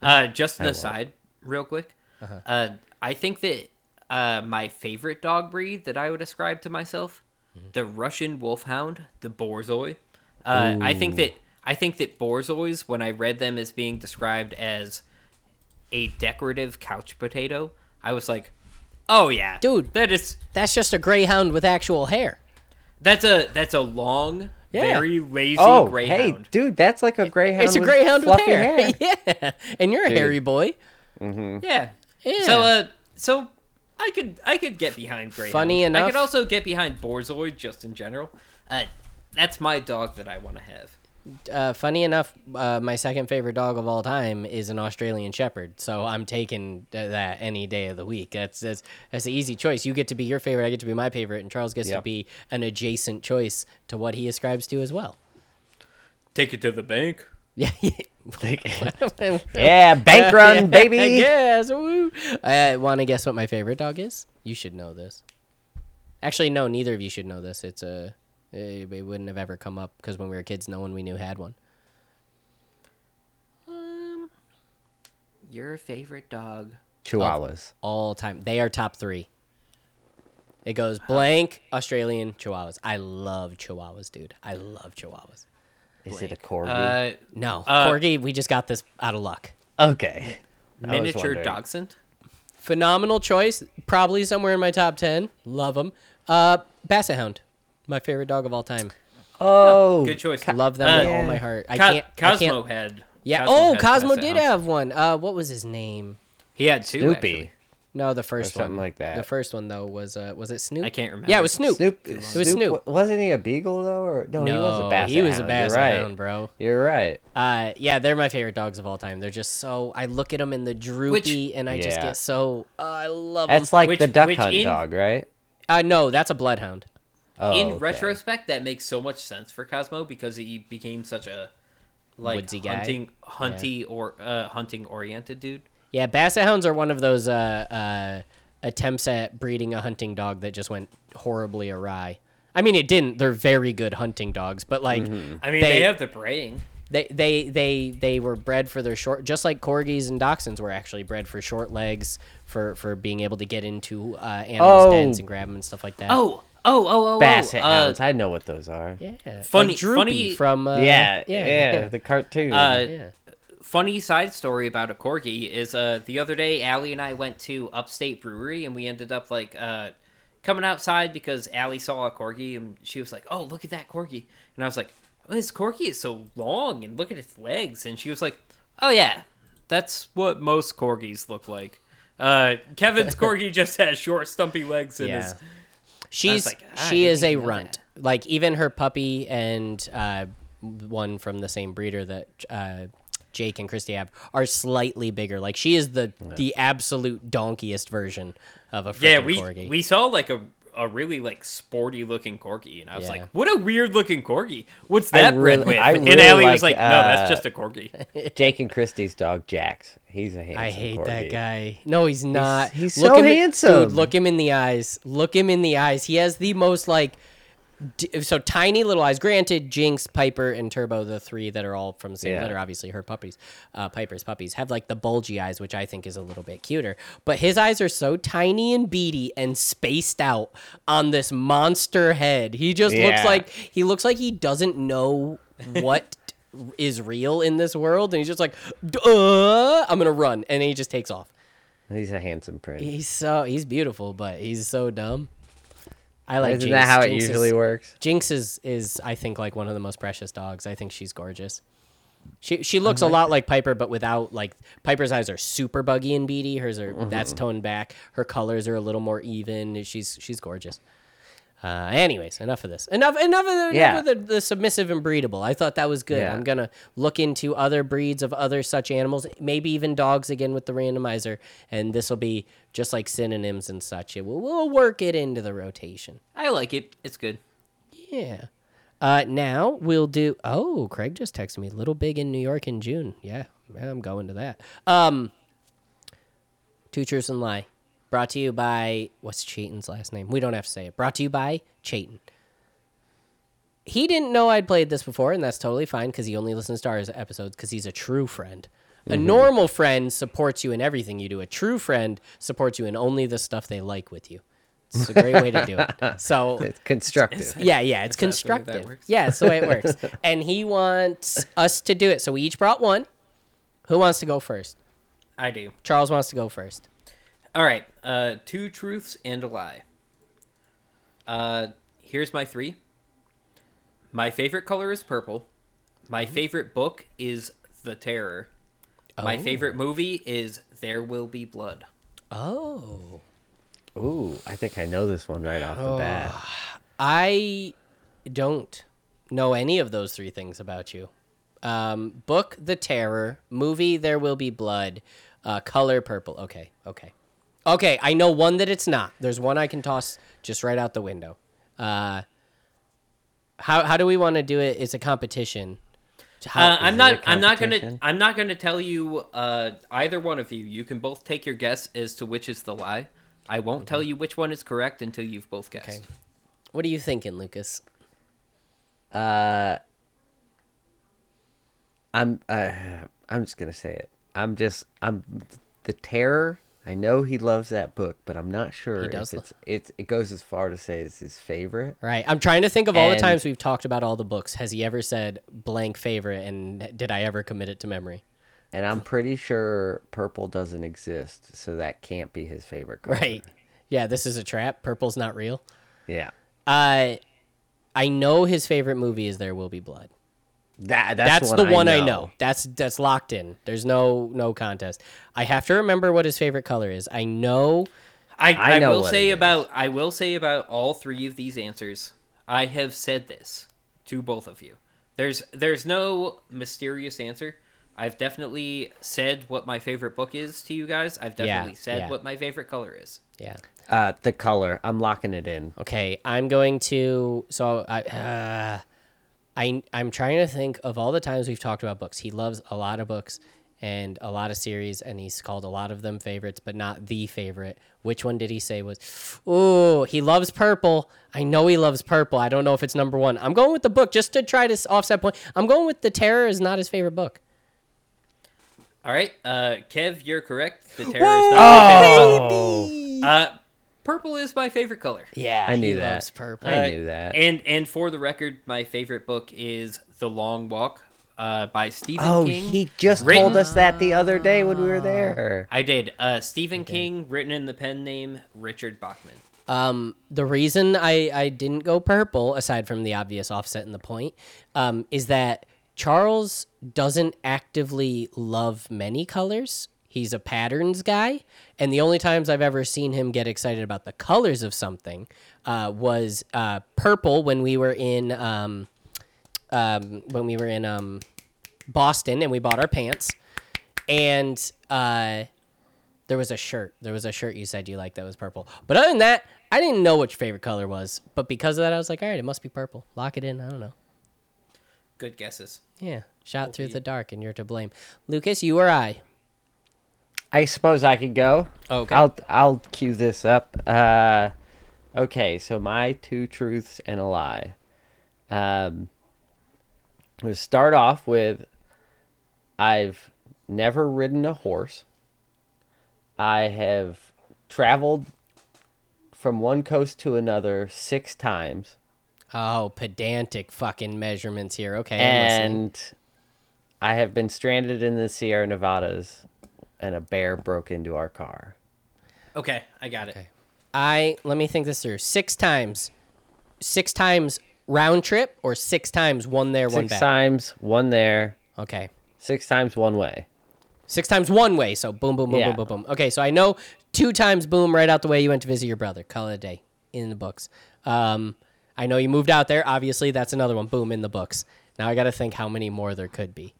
Speaker 3: Uh, just an
Speaker 2: won't.
Speaker 3: aside, real quick.
Speaker 1: Uh-huh.
Speaker 3: uh I think that uh, my favorite dog breed that I would ascribe to myself,
Speaker 1: Mm-hmm.
Speaker 3: the Russian Wolfhound, the Borzoi. Uh, I think that I think that Borzois, when I read them as being described as a decorative couch potato, I was like, "Oh yeah,
Speaker 1: Dude.
Speaker 3: that is
Speaker 1: That's just a greyhound with actual hair.
Speaker 3: that's a that's a long,
Speaker 1: Yeah.
Speaker 3: very lazy
Speaker 2: Oh,
Speaker 3: greyhound."
Speaker 2: hey, dude, that's like a greyhound.
Speaker 1: It's a greyhound with
Speaker 2: fluffy
Speaker 1: hair. yeah, and you're a
Speaker 2: Dude.
Speaker 1: hairy boy.
Speaker 3: Yeah.
Speaker 1: Yeah.
Speaker 3: So uh so I could I could get behind Greyhound.
Speaker 1: Funny enough, I
Speaker 3: could also get behind Borzoi just in general. Uh that's my dog that I want to have.
Speaker 1: Uh, funny enough, uh, my second favorite dog of all time is an Australian Shepherd. So I'm taking that any day of the week. That's that's that's an easy choice. You get to be your favorite. I get to be my favorite, and Charles gets to be an adjacent choice to what he ascribes to as well.
Speaker 3: Take it to the bank.
Speaker 1: Yeah.
Speaker 2: Yeah, bank run, baby.
Speaker 1: Yes. Woo. I want to guess what my favorite dog is. You should know this. Actually, no. Neither of you should know this. It's a. It it wouldn't have ever come up because when we were kids, no one we knew had one.
Speaker 3: Um your favorite dog.
Speaker 2: Chihuahuas.
Speaker 1: all time. They are top three. It goes blank Australian Chihuahuas. I love Chihuahuas, dude. I love Chihuahuas.
Speaker 2: Is it a corgi?
Speaker 3: Uh
Speaker 1: No,
Speaker 3: Uh,
Speaker 1: Corgi. We just got this out of luck.
Speaker 2: okay. I
Speaker 3: miniature dachshund.
Speaker 1: Phenomenal choice. Probably somewhere in my top ten. Love them. Uh, Basset Hound, my favorite dog of all time.
Speaker 2: Oh,
Speaker 3: Good choice.
Speaker 1: Love them with
Speaker 3: Uh,
Speaker 1: all my heart. I
Speaker 3: Co-
Speaker 1: can't. I
Speaker 3: Cosmo
Speaker 1: can't.
Speaker 3: had.
Speaker 1: Yeah.
Speaker 3: Cosmo
Speaker 1: oh,
Speaker 3: had
Speaker 1: Cosmo did
Speaker 3: Hounds.
Speaker 1: have one. Uh, what was his name?
Speaker 3: He had two.
Speaker 2: Snoopy.
Speaker 3: actually.
Speaker 1: No, the first
Speaker 2: something
Speaker 1: one.
Speaker 2: like that.
Speaker 1: The first one though was uh, was it Snoop?
Speaker 3: I can't remember.
Speaker 1: Yeah, it was Snoop.
Speaker 2: Snoop.
Speaker 1: It was Snoop.
Speaker 2: wa- Wasn't he a beagle though? Or no,
Speaker 1: No,
Speaker 2: he was a basset.
Speaker 1: he was a
Speaker 2: hound.
Speaker 1: Basset
Speaker 2: You're right.
Speaker 1: Bro.
Speaker 2: You're right.
Speaker 1: Uh, yeah, they're my favorite dogs of all time. They're just so. I look at them in the droopy, and I just
Speaker 2: Yeah.
Speaker 1: get so. Uh, I love them.
Speaker 2: That's like
Speaker 3: Which-
Speaker 2: the duck
Speaker 3: which
Speaker 2: hunt
Speaker 3: in-
Speaker 2: dog, right?
Speaker 1: Uh, no, that's a bloodhound.
Speaker 2: Oh,
Speaker 3: in
Speaker 2: okay.
Speaker 3: retrospect, that makes so much sense for Cosmo because he became such a like
Speaker 1: Woodsy guy.
Speaker 3: hunting, hunty or uh, hunting oriented dude.
Speaker 1: Yeah, Basset hounds are one of those uh, uh, attempts at breeding a hunting dog that just went horribly awry. I mean, it didn't. They're very good hunting dogs, but like
Speaker 2: Mm-hmm.
Speaker 3: I mean,
Speaker 1: They-
Speaker 3: they, have the braying.
Speaker 1: they they they they were bred for their short, just like corgis and dachshunds were actually bred for short legs for for being able to get into uh, animals'
Speaker 2: Oh.
Speaker 1: dens and grab them and stuff like that.
Speaker 3: Oh, oh, oh, oh,
Speaker 2: basset
Speaker 3: oh, uh,
Speaker 2: hounds. I know what those are.
Speaker 1: yeah, like
Speaker 3: funny-
Speaker 1: Droopy
Speaker 3: funny-
Speaker 1: from uh,
Speaker 2: yeah,
Speaker 1: yeah,
Speaker 2: yeah, the cartoon.
Speaker 3: Uh,
Speaker 1: yeah.
Speaker 3: funny side story about a corgi is uh the other day Allie and I went to Upstate Brewery and we ended up like uh coming outside because Allie saw a corgi and she was like, "Oh, look at that corgi," and I was like, oh, "This corgi is so long and look at its legs," and she was like, "Oh yeah, that's what most corgis look like." Uh, Kevin's corgi just has short, stumpy legs and
Speaker 1: Yeah.
Speaker 3: is
Speaker 1: She's
Speaker 3: like, "Ah,
Speaker 1: she is a runt.
Speaker 3: that."
Speaker 1: Like even her puppy and uh, one from the same breeder that uh, Jake and Christy have, are slightly bigger. Like she is the the absolute donkeyest version of a freaking
Speaker 3: Yeah, we
Speaker 1: corgi.
Speaker 3: we saw like a a really like sporty looking corgi, and I was
Speaker 1: Yeah.
Speaker 3: like, "What a weird looking corgi! What's
Speaker 2: I
Speaker 3: that bred
Speaker 2: really-
Speaker 3: with?"
Speaker 2: I
Speaker 3: and
Speaker 2: really
Speaker 3: Allie was like,
Speaker 2: like,
Speaker 3: "No, that's
Speaker 2: uh,
Speaker 3: just a corgi."
Speaker 2: Jake and Christie's dog Jax. He's a handsome.
Speaker 1: I hate that guy. No, he's not.
Speaker 2: he's
Speaker 1: Look
Speaker 2: so
Speaker 1: him in-
Speaker 2: handsome.
Speaker 1: dude, look him in the eyes. Look him in the eyes. He has the most like d- so tiny little eyes. Granted, Jinx, Piper, and Turbo, the three that are all from the same
Speaker 2: Yeah.
Speaker 1: litter, obviously her puppies, uh, Piper's puppies, have like the bulgy eyes, which I think is a little bit cuter. But his eyes are so tiny and beady and spaced out on this monster head. He just looks like he looks like he doesn't know what. Is real in this world, and he's just like, Duh, I'm gonna run, and he just takes off.
Speaker 2: He's a handsome prince.
Speaker 1: He's so he's beautiful, but he's so dumb. I like.
Speaker 2: Isn't
Speaker 1: Jinx.
Speaker 2: that how it
Speaker 1: Jinx
Speaker 2: usually
Speaker 1: is,
Speaker 2: works?
Speaker 1: Jinx is is I think like one of the most precious dogs. I think she's gorgeous. She she looks a lot like Piper, but without like Piper's eyes are super buggy and beady. Hers are that's
Speaker 2: Mm-hmm.
Speaker 1: toned back. Her colors are a little more even. She's she's gorgeous. Uh, anyways, enough of this. Enough enough of the, enough of the, the submissive and breedable. I thought that was good.
Speaker 2: Yeah.
Speaker 1: I'm gonna look into other breeds of other such animals, maybe even dogs again with the randomizer, and this will be just like synonyms and such. It will we'll work it into the rotation.
Speaker 3: I like it. It's good.
Speaker 1: Yeah. Uh, now we'll do. Oh, Craig just texted me. Little Big in New York in June. Yeah, yeah, I'm going to that. Um, Two Truths and Lie. Brought to you by what's Chayton's last name? We don't have to say it. Brought to you by Chayton. He didn't know I'd played this before, and that's totally fine because he only listens to our episodes because he's a true friend. A mm-hmm. normal friend supports you in everything you do. A true friend supports you in only the stuff they like with you. It's a great way to do it. So
Speaker 2: It's constructive.
Speaker 1: yeah, yeah, it's
Speaker 3: Is that the way that
Speaker 1: constructive. Yeah, it's the way it works. and he wants us to do it. So we each brought one. Who wants to go first?
Speaker 3: I do.
Speaker 1: Charles wants to go first.
Speaker 3: All right. Uh, two truths and a lie. Uh, here's my three. My favorite color is purple. My favorite book is The Terror. My
Speaker 1: Oh.
Speaker 3: favorite movie is There Will Be Blood.
Speaker 1: Oh.
Speaker 2: Ooh, I think I know this one right off the bat.
Speaker 1: I don't know any of those three things about you. Um, book The Terror, movie There Will Be Blood, uh, color purple. Okay, okay. Okay, I know one that it's not. There's one I can toss just right out the window. Uh, how how do we want to do it? It's a competition. How-
Speaker 3: Uh, I'm not. I'm not gonna. I'm not gonna tell you. Uh, either one of you. You can both take your guess as to which is the lie. I won't tell you which one is correct until you've both guessed.
Speaker 1: Okay. what are you thinking, Lucas?
Speaker 2: Uh, I'm uh, I'm just gonna say it. I'm just I'm the terror. I know he loves that book, but I'm not sure if it's it's it goes as far to say it's his favorite.
Speaker 1: Right. I'm trying to think of all the times we've talked about all the books. Has he ever said blank favorite and did I ever commit it to memory?
Speaker 2: And I'm pretty sure purple doesn't exist, so that can't be his favorite color.
Speaker 1: Right. Yeah, this is a trap. Purple's not real.
Speaker 2: Yeah.
Speaker 1: Uh I know his favorite movie is There Will Be Blood.
Speaker 2: That
Speaker 1: That's,
Speaker 2: that's,
Speaker 1: the one I know. That's that's locked in. There's no no contest. I have to remember what his favorite color is. I know
Speaker 3: I,
Speaker 2: I
Speaker 3: I,
Speaker 2: know
Speaker 3: will say about I will say about all three of these answers. I have said this to both of you. There's there's no mysterious answer. I've definitely said what my favorite book is to you guys. I've
Speaker 1: Yeah,
Speaker 3: definitely said
Speaker 1: yeah.
Speaker 3: what my favorite color is.
Speaker 1: yeah.
Speaker 2: Uh, the color. I'm locking it in.
Speaker 1: Okay, I'm going to. So I, uh, I, I'm trying to think of all the times we've talked about books. He loves a lot of books and a lot of series, and he's called a lot of them favorites, but not the favorite. Which one did he say was? Oh, he loves purple. I know he loves purple. I don't know if it's number one. I'm going with the book just to try to offset point. I'm going with the Terror is not his favorite book.
Speaker 3: All right, uh, Kev, you're correct. The terror is not my favorite book. Uh, purple is my favorite color.
Speaker 1: Yeah,
Speaker 2: I knew that.
Speaker 1: loves purple.
Speaker 2: I
Speaker 3: Uh,
Speaker 2: knew that.
Speaker 3: And and for the record, my favorite book is The Long Walk uh, by Stephen King.
Speaker 2: Oh,
Speaker 3: King.
Speaker 2: he just
Speaker 3: Written-
Speaker 2: told us that the other day when we were there.
Speaker 3: I did. Uh, Stephen King, written in the pen name Richard Bachman.
Speaker 1: Um, the reason I, I didn't go purple, aside from the obvious offset in the point, um, is that Charles doesn't actively love many colors. He's a patterns guy, and the only times I've ever seen him get excited about the colors of something uh, was uh, purple when we were in um, um, when we were in um, Boston and we bought our pants, and uh, there was a shirt. There was a shirt you said you liked that was purple. But other than that, I didn't know what your favorite color was. But because of that, I was like, all right, it must be purple. Lock it in. I don't know.
Speaker 3: Good guesses.
Speaker 1: Yeah, shot through the dark, and you're to blame. Lucas, you or I?
Speaker 2: I suppose I could go.
Speaker 1: Okay.
Speaker 2: I'll I'll cue this up. Uh, okay, so my two truths and a lie. Um, we'll start off with I've never ridden a horse. I have traveled from one coast to another six times,
Speaker 1: Oh, pedantic fucking measurements here. Okay,
Speaker 2: and I have been stranded in the Sierra Nevadas, and a bear broke into our car.
Speaker 3: Okay, I got it.
Speaker 1: I let me think this through. Six times, six times round trip, or six times one there, one
Speaker 2: Six
Speaker 1: back.
Speaker 2: times, one there.
Speaker 1: Okay,
Speaker 2: Six times one way.
Speaker 1: six times one way. So boom, boom, boom,
Speaker 2: Yeah.
Speaker 1: boom, boom, boom. Okay, so I know two times boom right out the way. You went to visit your brother. Call it a day in the books. Um, I know you moved out there. Obviously, that's another one. Boom in the books. Now I got to think how many more there could be.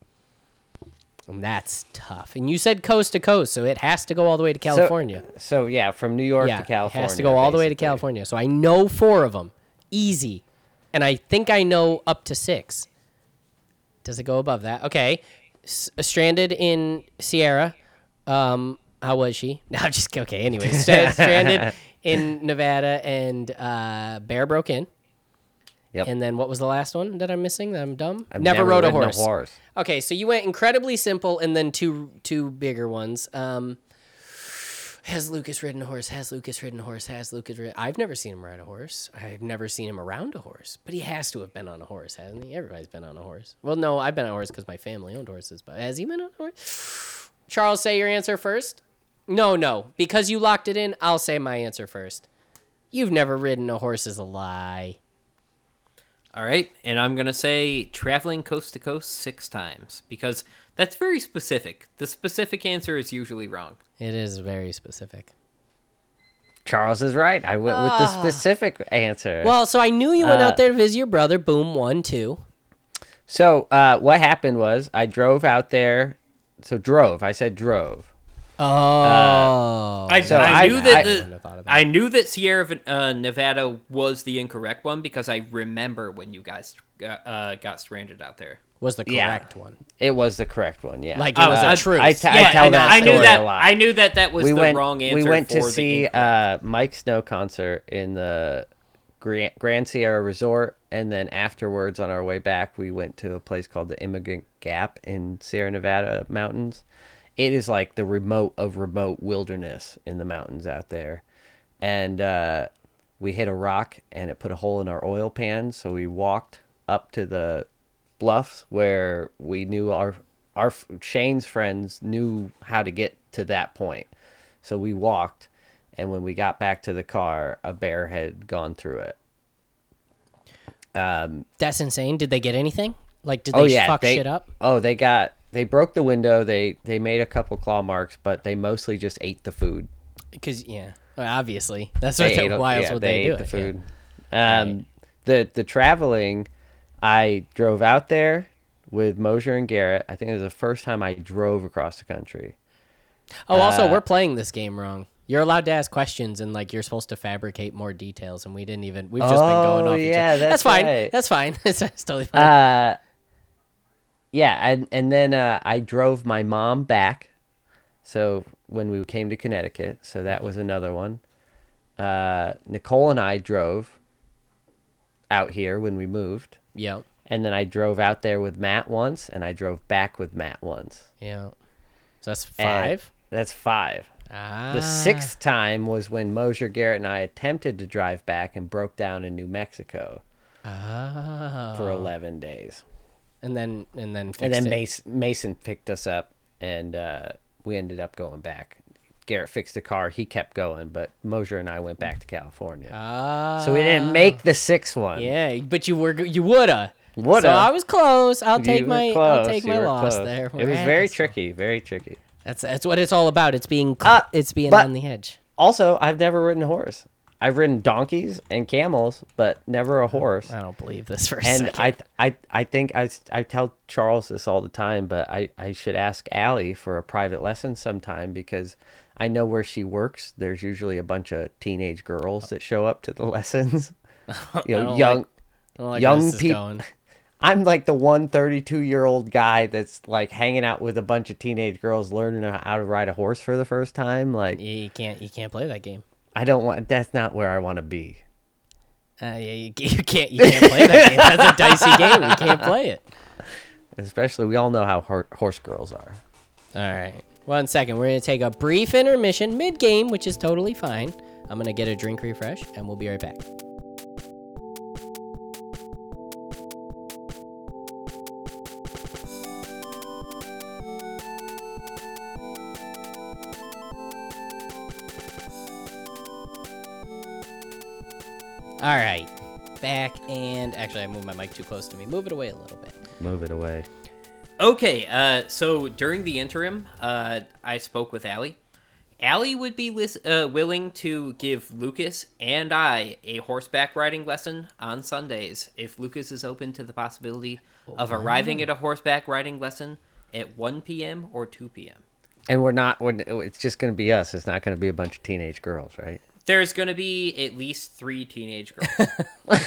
Speaker 1: And that's tough. And you said coast to coast, so it has to go all the way to California.
Speaker 2: So, yeah, from New York
Speaker 1: yeah,
Speaker 2: to California.
Speaker 1: it has to go all the way to. California. So I know four of them, easy, and I think I know up to six. Does it go above that? Okay, S- stranded in Sierra. Um, how was she? No, I'm just okay. Anyway, st- stranded in Nevada, and uh, bear broke in.
Speaker 2: Yep.
Speaker 1: And then what was the last one that I'm missing? That I'm dumb.
Speaker 2: I've
Speaker 1: never, rode a
Speaker 2: ridden
Speaker 1: horse. Okay, so you went incredibly simple, and then two two bigger ones. Um, has Lucas ridden a horse? Has Lucas ridden a horse? Has Lucas ridden? I've never seen him ride a horse. I've never seen him around a horse, but he has to have been on a horse, hasn't he? Everybody's been on a horse. Well, no, I've been on a horse because my family owned horses, but has he been on a horse? Charles, say your answer first. No, no, because you locked it in. I'll say my answer first. You've never ridden a horse is a lie.
Speaker 3: All right, and I'm gonna say traveling coast to coast six times because that's very specific. The specific answer is usually wrong.
Speaker 1: It is very specific.
Speaker 2: Charles is right. I went with the specific answer.
Speaker 1: Ah. Well, so I knew you went
Speaker 2: Uh,
Speaker 1: out there to visit your brother. Boom, one, two.
Speaker 2: so uh, what happened was I drove out there. So drove. I said drove.
Speaker 1: Oh,
Speaker 3: I,
Speaker 2: So
Speaker 3: I
Speaker 2: I-
Speaker 3: knew
Speaker 2: I-
Speaker 3: that
Speaker 1: I
Speaker 3: the,
Speaker 1: wouldn't have thought of that.
Speaker 3: I knew that Sierra uh, Nevada was the incorrect one because I remember when you guys got, uh, got stranded out there.
Speaker 1: was the
Speaker 2: Yeah.
Speaker 1: correct one.
Speaker 2: It was the correct one. Yeah.
Speaker 1: Like it was
Speaker 3: Uh,
Speaker 1: a
Speaker 3: I-
Speaker 1: truth.
Speaker 2: I, t- I
Speaker 3: Yeah,
Speaker 2: tell
Speaker 3: I,
Speaker 2: that
Speaker 3: I
Speaker 2: story
Speaker 3: knew that.
Speaker 2: a lot.
Speaker 3: I knew that that was
Speaker 2: we
Speaker 3: the
Speaker 2: went.
Speaker 3: wrong answer.
Speaker 2: we went to
Speaker 3: the
Speaker 2: see uh, Miike Snow concert in the Grand, Grand Sierra Resort, and then afterwards, on our way back, we went to a place called the Emigrant Gap in Sierra Nevada mountains. It is like the remote of remote wilderness in the mountains out there, and uh, we hit a rock, and it put a hole in our oil pan. So we walked up to the bluffs where we knew our our Shane's friends knew how to get to that point. So we walked, and when we got back to the car, a bear had gone through it.
Speaker 1: That's insane. Did they get anything? Like, did they
Speaker 2: oh yeah,
Speaker 1: fuck
Speaker 2: they,
Speaker 1: shit up?
Speaker 2: Oh, they got they broke the window. They they made a couple claw marks, but they mostly just ate the food.
Speaker 1: Because yeah, well, obviously that's
Speaker 2: They
Speaker 1: what. They, why else
Speaker 2: yeah,
Speaker 1: would
Speaker 2: they,
Speaker 1: they,
Speaker 2: ate
Speaker 1: do
Speaker 2: the
Speaker 1: it?
Speaker 2: food.
Speaker 1: Yeah.
Speaker 2: Um, the the traveling, I drove out there with Mosier and Garrett. I think it was the first time I drove across the country.
Speaker 1: Oh, also,
Speaker 2: uh,
Speaker 1: we're playing this game wrong. You're allowed to ask questions, and like you're supposed to fabricate more details, and we didn't even. We've just been going
Speaker 2: Oh,
Speaker 1: off. each
Speaker 2: yeah,
Speaker 1: other.
Speaker 2: that's
Speaker 1: fine.
Speaker 2: right.
Speaker 1: That's fine. it's, it's totally fine.
Speaker 2: Uh, yeah, and and then uh, I drove my mom back. So when we came to Connecticut, so that was another one. Uh, Nicole and I drove out here when we moved,
Speaker 1: yeah,
Speaker 2: and then I drove out there with Matt once, and I drove back with Matt once.
Speaker 1: yeah. So that's
Speaker 2: And
Speaker 1: five.
Speaker 2: that's five.
Speaker 1: ah,
Speaker 2: The sixth time was when Mosier, Garrett, and I attempted to drive back and broke down in New Mexico
Speaker 1: Ah.
Speaker 2: for eleven days.
Speaker 1: And then and then fixed
Speaker 2: and then
Speaker 1: it.
Speaker 2: Mason, Mason picked us up, and uh, we ended up going back. Garrett fixed the car; he kept going, but Mosier and I went back to California.
Speaker 1: Ah.
Speaker 2: so we didn't make the sixth one.
Speaker 1: Yeah, but you were you woulda.
Speaker 2: Woulda.
Speaker 1: So I was close. I'll
Speaker 2: You
Speaker 1: take my I'll take
Speaker 2: you
Speaker 1: my loss
Speaker 2: close.
Speaker 1: there.
Speaker 2: It was very tricky, very tricky.
Speaker 1: That's that's what it's all about. It's being cl-
Speaker 2: Uh,
Speaker 1: it's being on the edge.
Speaker 2: Also, I've never ridden a horse. I've ridden donkeys and camels, but never a horse.
Speaker 1: I don't believe this for a
Speaker 2: And
Speaker 1: second.
Speaker 2: I, I, I think I, I tell Charles this all the time, but I, I should ask Allie for a private lesson sometime because I know where she works. There's usually a bunch of teenage girls that show up to the lessons. You know, young,
Speaker 1: like- like
Speaker 2: young
Speaker 1: this is
Speaker 2: peop-
Speaker 1: going.
Speaker 2: I'm like the one 32 year old guy that's like hanging out with a bunch of teenage girls learning how to ride a horse for the first time. Like,
Speaker 1: you can't you can't play that game.
Speaker 2: I don't want, that's not where I want to be.
Speaker 1: Uh, yeah, you, you can't you can't play that game. That's a dicey game. You can't play it.
Speaker 2: Especially, we all know how hor- horse girls are.
Speaker 1: All right. One second. We're going to take a brief intermission mid game, which is totally fine. I'm going to get a drink refresh, and we'll be right back. All right. Back and actually, I moved my mic too close to me. Move it away a little bit.
Speaker 2: Move it away.
Speaker 3: Okay, uh, so during the interim, uh, I spoke with Allie. Allie would be lis- uh, willing to give Lucas and I a horseback riding lesson on Sundays if Lucas is open to the possibility of arriving at a horseback riding lesson at 1 p.m. or 2 p.m.
Speaker 2: And we're not, we're, it's just going to be us. It's not going to be a bunch of teenage girls, right?
Speaker 3: There's going to be at least three teenage girls. but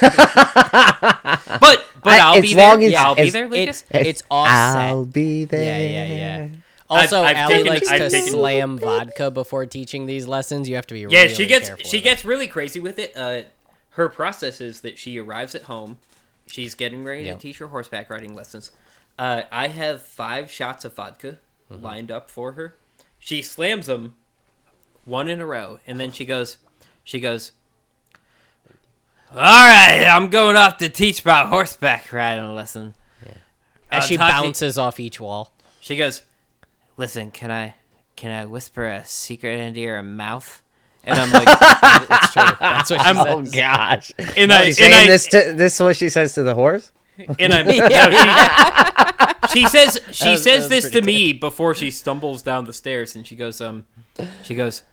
Speaker 3: but
Speaker 2: I-
Speaker 3: I'll be
Speaker 2: long
Speaker 3: there.
Speaker 2: as-
Speaker 3: I'll be
Speaker 2: as-
Speaker 3: there, Lucas.
Speaker 1: It's it's offset.
Speaker 2: I'll be there.
Speaker 1: Yeah, yeah, yeah. Also,
Speaker 3: I've
Speaker 1: Allie
Speaker 3: taken-
Speaker 1: likes
Speaker 3: I've
Speaker 1: to
Speaker 3: taken-
Speaker 1: slam vodka before teaching these lessons. You have to be
Speaker 3: Yeah,
Speaker 1: really
Speaker 3: she gets
Speaker 1: careful
Speaker 3: she
Speaker 1: with
Speaker 3: gets really crazy with it. Uh, her process is that she arrives at home, she's getting ready
Speaker 1: Yep.
Speaker 3: to teach her horseback riding lessons. Uh, I have five shots of vodka
Speaker 1: Mm-hmm.
Speaker 3: lined up for her. She slams them one in a row, and then she goes, she goes. All right, I'm going off to teach my horseback riding lesson.
Speaker 1: it. As
Speaker 3: I'll
Speaker 1: she
Speaker 3: talk
Speaker 1: bounces off each wall.
Speaker 3: She goes, "Listen, can I can I whisper a secret into your mouth?" And I'm like,
Speaker 1: It's true. That's what she
Speaker 3: I'm-
Speaker 2: Oh gosh.
Speaker 3: and I, and I,
Speaker 2: this to this is what she says to the horse.
Speaker 3: and I'm, no, she, she says she
Speaker 1: was-
Speaker 3: says this
Speaker 1: pretty
Speaker 3: to me before she stumbles down the stairs, and she goes, um, she goes,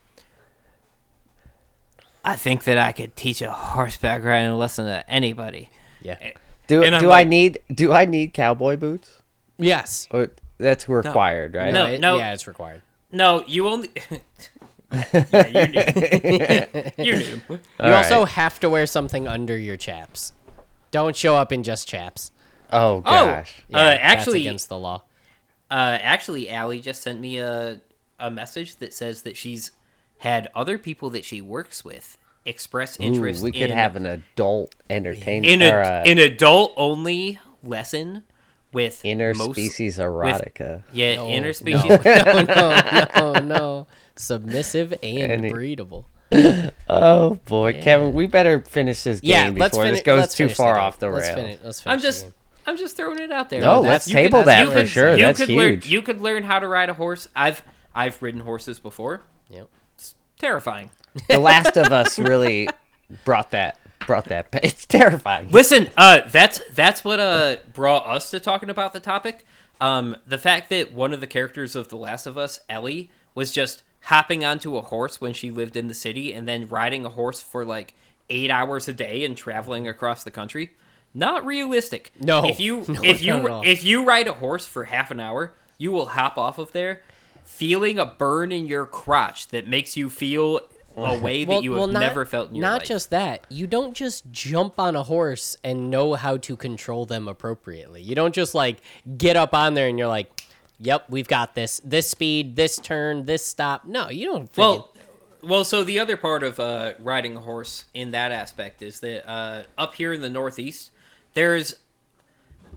Speaker 3: I think that I could teach a horseback riding lesson to anybody.
Speaker 1: Yeah.
Speaker 2: Do
Speaker 3: And I'm
Speaker 2: do I need do I need cowboy boots?
Speaker 1: Yes.
Speaker 2: Or that's required, right?
Speaker 3: No,
Speaker 1: it-
Speaker 3: no.
Speaker 1: Yeah, it's required.
Speaker 3: No, you only. yeah, you knew. you knew.
Speaker 1: You
Speaker 2: All
Speaker 1: also have to wear something under your chaps. Don't show up in just chaps.
Speaker 2: Oh gosh.
Speaker 3: Uh,
Speaker 1: that's
Speaker 3: actually-
Speaker 1: against the law.
Speaker 3: Uh, actually, Allie just sent me a a message that says that she's had other people that she works with express
Speaker 2: Ooh,
Speaker 3: interest.
Speaker 2: we could
Speaker 3: in,
Speaker 2: have an adult entertainment
Speaker 3: in
Speaker 2: or
Speaker 3: a
Speaker 2: a
Speaker 3: an adult only lesson with most-
Speaker 2: interspecies erotica.
Speaker 3: Yeah,
Speaker 1: No,
Speaker 3: interspecies.
Speaker 1: No, no, no, no. Submissive and
Speaker 2: Any-
Speaker 1: breedable.
Speaker 2: Oh boy, Kevin, we better finish this game
Speaker 1: Yeah,
Speaker 2: before
Speaker 1: let's finish.
Speaker 2: this goes
Speaker 1: let's
Speaker 2: too far off the
Speaker 1: let's
Speaker 2: rails.
Speaker 1: Finish, let's finish
Speaker 3: I'm just
Speaker 1: game.
Speaker 3: I'm just throwing it out there.
Speaker 2: No,
Speaker 3: That's-
Speaker 2: let's
Speaker 3: you could-
Speaker 2: table
Speaker 3: you
Speaker 2: that for
Speaker 3: could-
Speaker 2: sure.
Speaker 3: You
Speaker 2: That's
Speaker 3: could learn
Speaker 2: huge.
Speaker 3: you could learn how to ride a horse. I've I've ridden horses before.
Speaker 1: Yep.
Speaker 3: Terrifying.
Speaker 2: the Last of Us really brought that brought that. It's terrifying.
Speaker 3: Listen, uh, that's that's what uh brought us to talking about the topic. Um, the fact that one of the characters of The Last of Us, Ellie, was just hopping onto a horse when she lived in the city and then riding a horse for like eight hours a day and traveling across the country. Not realistic.
Speaker 1: No.
Speaker 3: If you
Speaker 1: No,
Speaker 3: if you if you ride a horse for half an hour, you will hop off of there feeling a burn in your crotch that makes you feel a way that you have
Speaker 1: not,
Speaker 3: never felt in your
Speaker 1: not
Speaker 3: life.
Speaker 1: just that. You don't just jump on a horse and know how to control them appropriately. You don't just like get up on there and you're like, "Yep, we've got this. This speed, this turn, this stop." No, you don't. freaking-
Speaker 3: Well, well, so the other part of uh, riding a horse in that aspect is that uh, up here in the Northeast, there's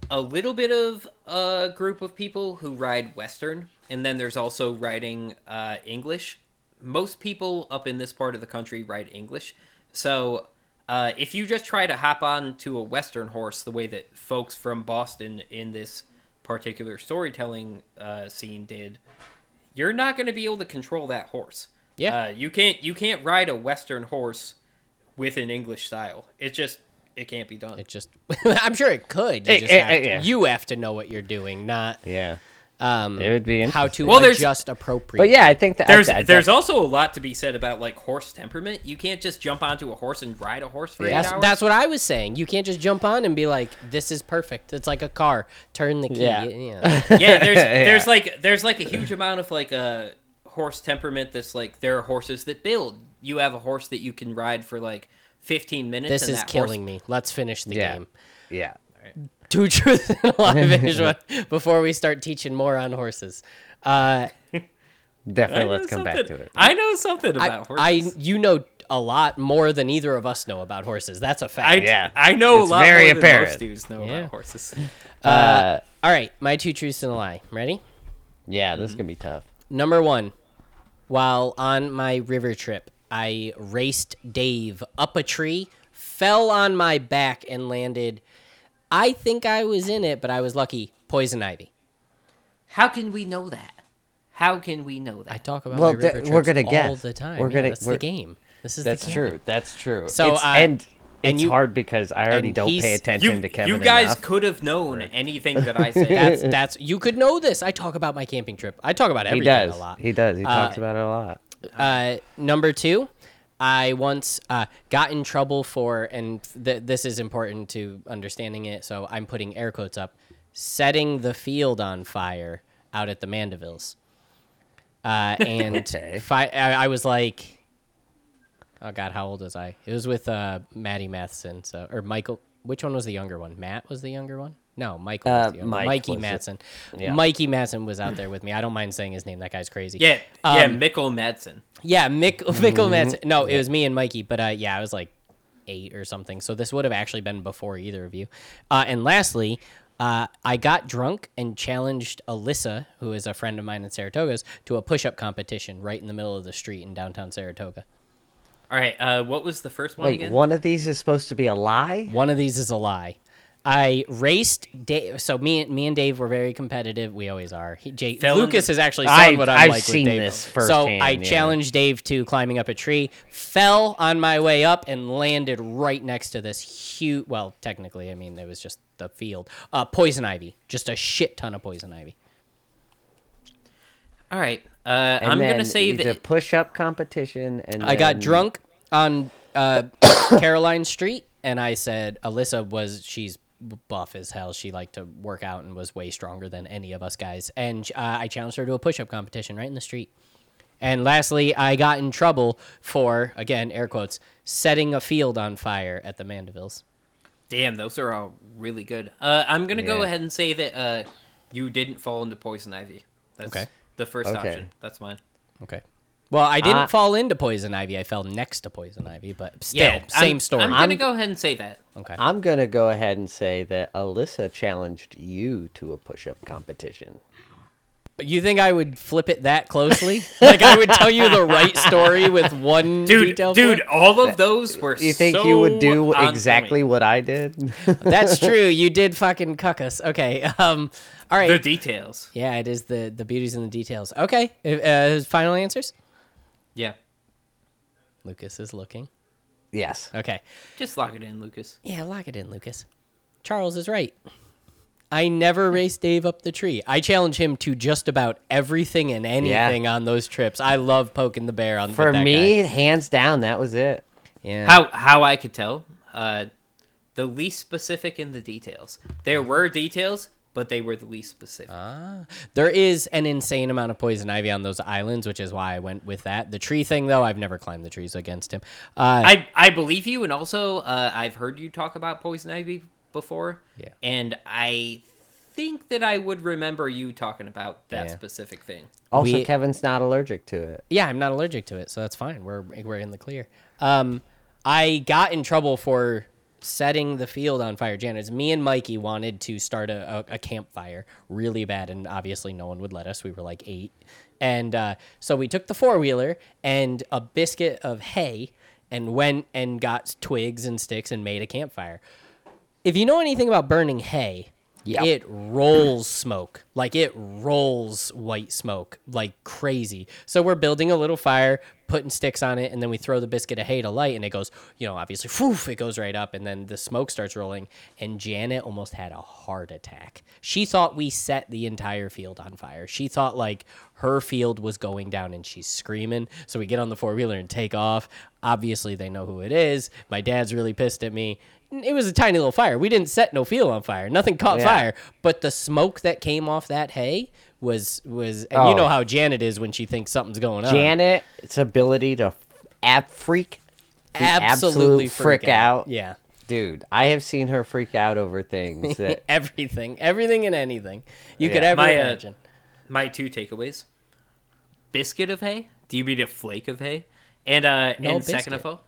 Speaker 3: a little bit of a group of people who ride Western, and then there's also writing uh, English. Most people up in this part of the country write English, so uh, if you just try to hop on to a Western horse the way that folks from Boston in this particular storytelling uh, scene did, you're not going to be able to control that horse.
Speaker 1: Yeah.
Speaker 3: uh, you can't you can't ride a Western horse with an English style. It just it can't be done.
Speaker 1: it just. I'm sure it could. You, just
Speaker 2: eh,
Speaker 1: have
Speaker 2: eh,
Speaker 1: to,
Speaker 2: yeah.
Speaker 1: you have to know what you're doing, not
Speaker 2: Yeah.
Speaker 1: Um,
Speaker 2: It would be
Speaker 1: how to
Speaker 3: Well, there's-
Speaker 1: adjust appropriate.
Speaker 2: But yeah, I think that
Speaker 3: There's
Speaker 2: I- I-
Speaker 3: there's also a lot to be said about like horse temperament. You can't just jump onto a horse and ride a horse for eight
Speaker 1: That's,
Speaker 3: hours.
Speaker 1: that's what I was saying. You can't just jump on and be like, "This is perfect." It's like a car. Turn the key.
Speaker 2: Yeah.
Speaker 1: Yeah.
Speaker 3: yeah, there's there's
Speaker 2: Yeah.
Speaker 3: like there's like a huge amount of like a horse temperament that's like there are horses that build. You have a horse that you can ride for like 15 minutes.
Speaker 1: This
Speaker 3: and
Speaker 1: is
Speaker 3: that
Speaker 1: killing
Speaker 3: horse,
Speaker 1: me. Let's finish the
Speaker 2: Yeah.
Speaker 1: game.
Speaker 2: yeah.
Speaker 1: Two truths and a lie Vishwa, before we start teaching more on horses. Uh,
Speaker 2: Definitely, let's come back to it.
Speaker 3: I know something
Speaker 1: I,
Speaker 3: about
Speaker 1: I,
Speaker 3: horses.
Speaker 1: you know a lot more than either of us know about horses. That's a fact.
Speaker 3: I,
Speaker 2: Yeah.
Speaker 3: I know
Speaker 2: It's
Speaker 3: a lot
Speaker 2: very
Speaker 3: more than
Speaker 2: apparent.
Speaker 3: most dudes know
Speaker 1: Yeah.
Speaker 3: about horses.
Speaker 2: Uh,
Speaker 1: All right, my two truths and a lie. Ready?
Speaker 2: yeah, this is gonna be tough.
Speaker 1: Number one, while on my river trip, I raced Dave up a tree, fell on my back, and landed. I think I was in it, but I was lucky. Poison ivy.
Speaker 3: How can we know that? How can we know that?
Speaker 1: I talk about
Speaker 2: Well,
Speaker 1: my river
Speaker 2: th-
Speaker 1: trips
Speaker 2: we're gonna
Speaker 1: all
Speaker 2: guess.
Speaker 1: the time.
Speaker 2: We're
Speaker 1: Yeah,
Speaker 2: gonna-
Speaker 1: That's
Speaker 2: we're-
Speaker 1: the game. This is
Speaker 2: That's
Speaker 1: the game.
Speaker 2: That's true. That's true.
Speaker 1: So,
Speaker 2: It's-
Speaker 1: uh,
Speaker 2: and
Speaker 1: and
Speaker 2: it's
Speaker 1: you-
Speaker 2: hard because I already don't pay attention
Speaker 3: you,
Speaker 2: to Kevin
Speaker 3: you guys
Speaker 2: enough.
Speaker 3: could have known anything that I said.
Speaker 1: That's that's you could know this. I talk about my camping trip. I talk about
Speaker 2: He does.
Speaker 1: a lot.
Speaker 2: He does. He
Speaker 1: Uh,
Speaker 2: talks about it a lot.
Speaker 1: Uh, number two, I once uh, got in trouble for, and th- this is important to understanding it, so I'm putting air quotes up, setting the field on fire out at the Mandevilles. Uh, and
Speaker 2: Okay.
Speaker 1: fi- I, I was like, oh God, how old was I? It was with uh, Maddie Matheson, so or Michael. Which one was the younger one? Matt was the younger one. No, Michael.
Speaker 2: Uh, Mike
Speaker 1: Mikey. Matson.
Speaker 2: Yeah.
Speaker 1: Mikey Matson was out there with me. I don't mind saying his name. That guy's crazy.
Speaker 3: yeah, yeah,
Speaker 1: Um,
Speaker 3: Matson.
Speaker 1: Yeah, Mick
Speaker 2: Mm-hmm.
Speaker 1: Mickle Madsen. No, it was me and Mikey, but uh, yeah, I was like eight or something. So this would have actually been before either of you. Uh, and lastly, uh, I got drunk and challenged Alyssa, who is a friend of mine in Saratoga's, to a push-up competition right in the middle of the street in downtown Saratoga.
Speaker 3: All right, uh, what was the first one
Speaker 2: Wait,
Speaker 3: again?
Speaker 2: one of these is supposed to be a lie?
Speaker 1: One of these is a lie. I raced Dave. So me, and me and Dave were very competitive. We always are. He, Jay,
Speaker 3: Fell
Speaker 1: Lucas
Speaker 3: the-
Speaker 1: has actually
Speaker 2: I've-
Speaker 1: seen what I'm
Speaker 2: I've
Speaker 1: like
Speaker 2: seen
Speaker 1: with Dave.
Speaker 2: this
Speaker 1: so
Speaker 2: firsthand,
Speaker 1: I
Speaker 2: yeah.
Speaker 1: challenged Dave to climbing up a tree, fell on my way up, and landed right next to this huge. Well, technically, I mean it was just the field. Uh, poison ivy, just a shit ton of poison ivy.
Speaker 3: All right, uh, I'm gonna say
Speaker 2: it's a push-up competition, and
Speaker 1: I got drunk on uh, Caroline Street, and I said Alyssa was she's buff as hell. She liked to work out and was way stronger than any of us guys. And uh, I challenged her to a push-up competition right in the street. And lastly, I got in trouble for again air quotes setting a field on fire at the Mandevilles.
Speaker 3: Damn, those are all really good. Uh, I'm gonna go ahead and say that uh, you didn't fall into poison ivy. That's
Speaker 1: Okay.
Speaker 3: the first
Speaker 2: Okay.
Speaker 3: option. That's mine.
Speaker 1: Okay. Well, I didn't
Speaker 2: Uh,
Speaker 1: fall into poison ivy. I fell next to poison ivy, but still,
Speaker 3: Yeah,
Speaker 1: same
Speaker 3: I'm,
Speaker 1: story.
Speaker 3: I'm gonna
Speaker 2: I'm-
Speaker 3: go ahead and say that.
Speaker 1: okay.
Speaker 2: I'm gonna go ahead and say that Alyssa challenged you to a push-up competition.
Speaker 1: You think I would flip it that closely? like I would tell you the right story with one
Speaker 3: Dude,
Speaker 1: detail
Speaker 3: dude,
Speaker 1: point?
Speaker 3: all of those were.
Speaker 2: You think you would do exactly
Speaker 3: point.
Speaker 2: what I did?
Speaker 1: That's true. You did fucking cuck us. Okay. Um. All right.
Speaker 3: the details?
Speaker 1: yeah, it is the the beauties in the details. Okay. Uh, final answers.
Speaker 3: Yeah,
Speaker 1: Lucas is looking.
Speaker 2: yes.
Speaker 1: Okay.
Speaker 3: just lock it in, Lucas.
Speaker 1: Yeah, lock it in, Lucas. Charles is right. I never raced Dave up the tree. I challenge him to just about everything and anything on those trips. I love poking the bear on
Speaker 2: For
Speaker 1: that
Speaker 2: me,
Speaker 1: guy.
Speaker 2: hands down, that was it.
Speaker 1: Yeah.
Speaker 3: How how I could tell? Uh, the least specific in the details. There were details, but they were the least specific.
Speaker 1: Ah, there is an insane amount of poison ivy on those islands, which is why I went with that. The tree thing, though, I've never climbed the trees against him. Uh,
Speaker 3: I I believe you, and also uh, I've heard you talk about poison ivy before.
Speaker 1: Yeah.
Speaker 3: And I think that I would remember you talking about that
Speaker 1: Yeah.
Speaker 3: specific thing.
Speaker 2: Also,
Speaker 1: We-
Speaker 2: Kevin's not allergic to it.
Speaker 1: yeah, I'm not allergic to it, so that's fine. We're we're in the clear. Um, I got in trouble for setting the field on fire. Janet's me and Mikey wanted to start a, a, a campfire really bad, and obviously no one would let us. We were like eight, and uh, so we took the four wheeler and a biscuit of hay and went and got twigs and sticks and made a campfire. If you know anything about burning hay, It rolls smoke. Like it rolls white smoke like crazy. So we're building a little fire, putting sticks on it, and then we throw the biscuit of hay to light, and it goes, you know, obviously, whoof, it goes right up, and then the smoke starts rolling. And Janet almost had a heart attack. She thought we set the entire field on fire. She thought like her field was going down, and she's screaming. So we get on the four wheeler and take off. Obviously, they know who it is. My dad's really pissed at me. It was a tiny little fire. We didn't set no field on fire. Nothing caught
Speaker 2: Yeah.
Speaker 1: fire, but the smoke that came off that hay was was and you
Speaker 2: Oh.
Speaker 1: know how Janet is when she thinks something's going on.
Speaker 2: Janet's ability to ab freak,
Speaker 1: absolutely
Speaker 2: absolute freak out.
Speaker 1: Yeah.
Speaker 2: Dude, I have seen her freak out over things that
Speaker 1: everything, everything and anything you could
Speaker 2: Yeah.
Speaker 1: ever
Speaker 3: My, uh,
Speaker 1: imagine.
Speaker 3: My two takeaways: biscuit of hay. Do you mean a flake of hay? And uh,
Speaker 1: No,
Speaker 3: and second of all,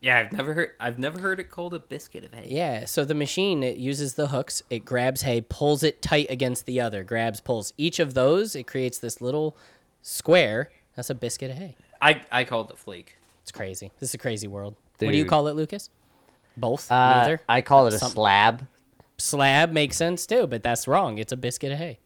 Speaker 3: yeah, I've never heard. I've never heard it called a biscuit of hay.
Speaker 1: Yeah, so the machine it uses the hooks. It grabs hay, pulls it tight against the other, grabs, pulls each of those. It creates this little square. That's a biscuit of hay.
Speaker 3: I I called it flake.
Speaker 1: It's crazy. This is a crazy world. What do you call it, Lucas? Both?
Speaker 2: uh,
Speaker 1: Neither?
Speaker 2: I call it a
Speaker 1: Some-
Speaker 2: slab.
Speaker 1: Slab makes sense too, but that's wrong. It's a biscuit of hay.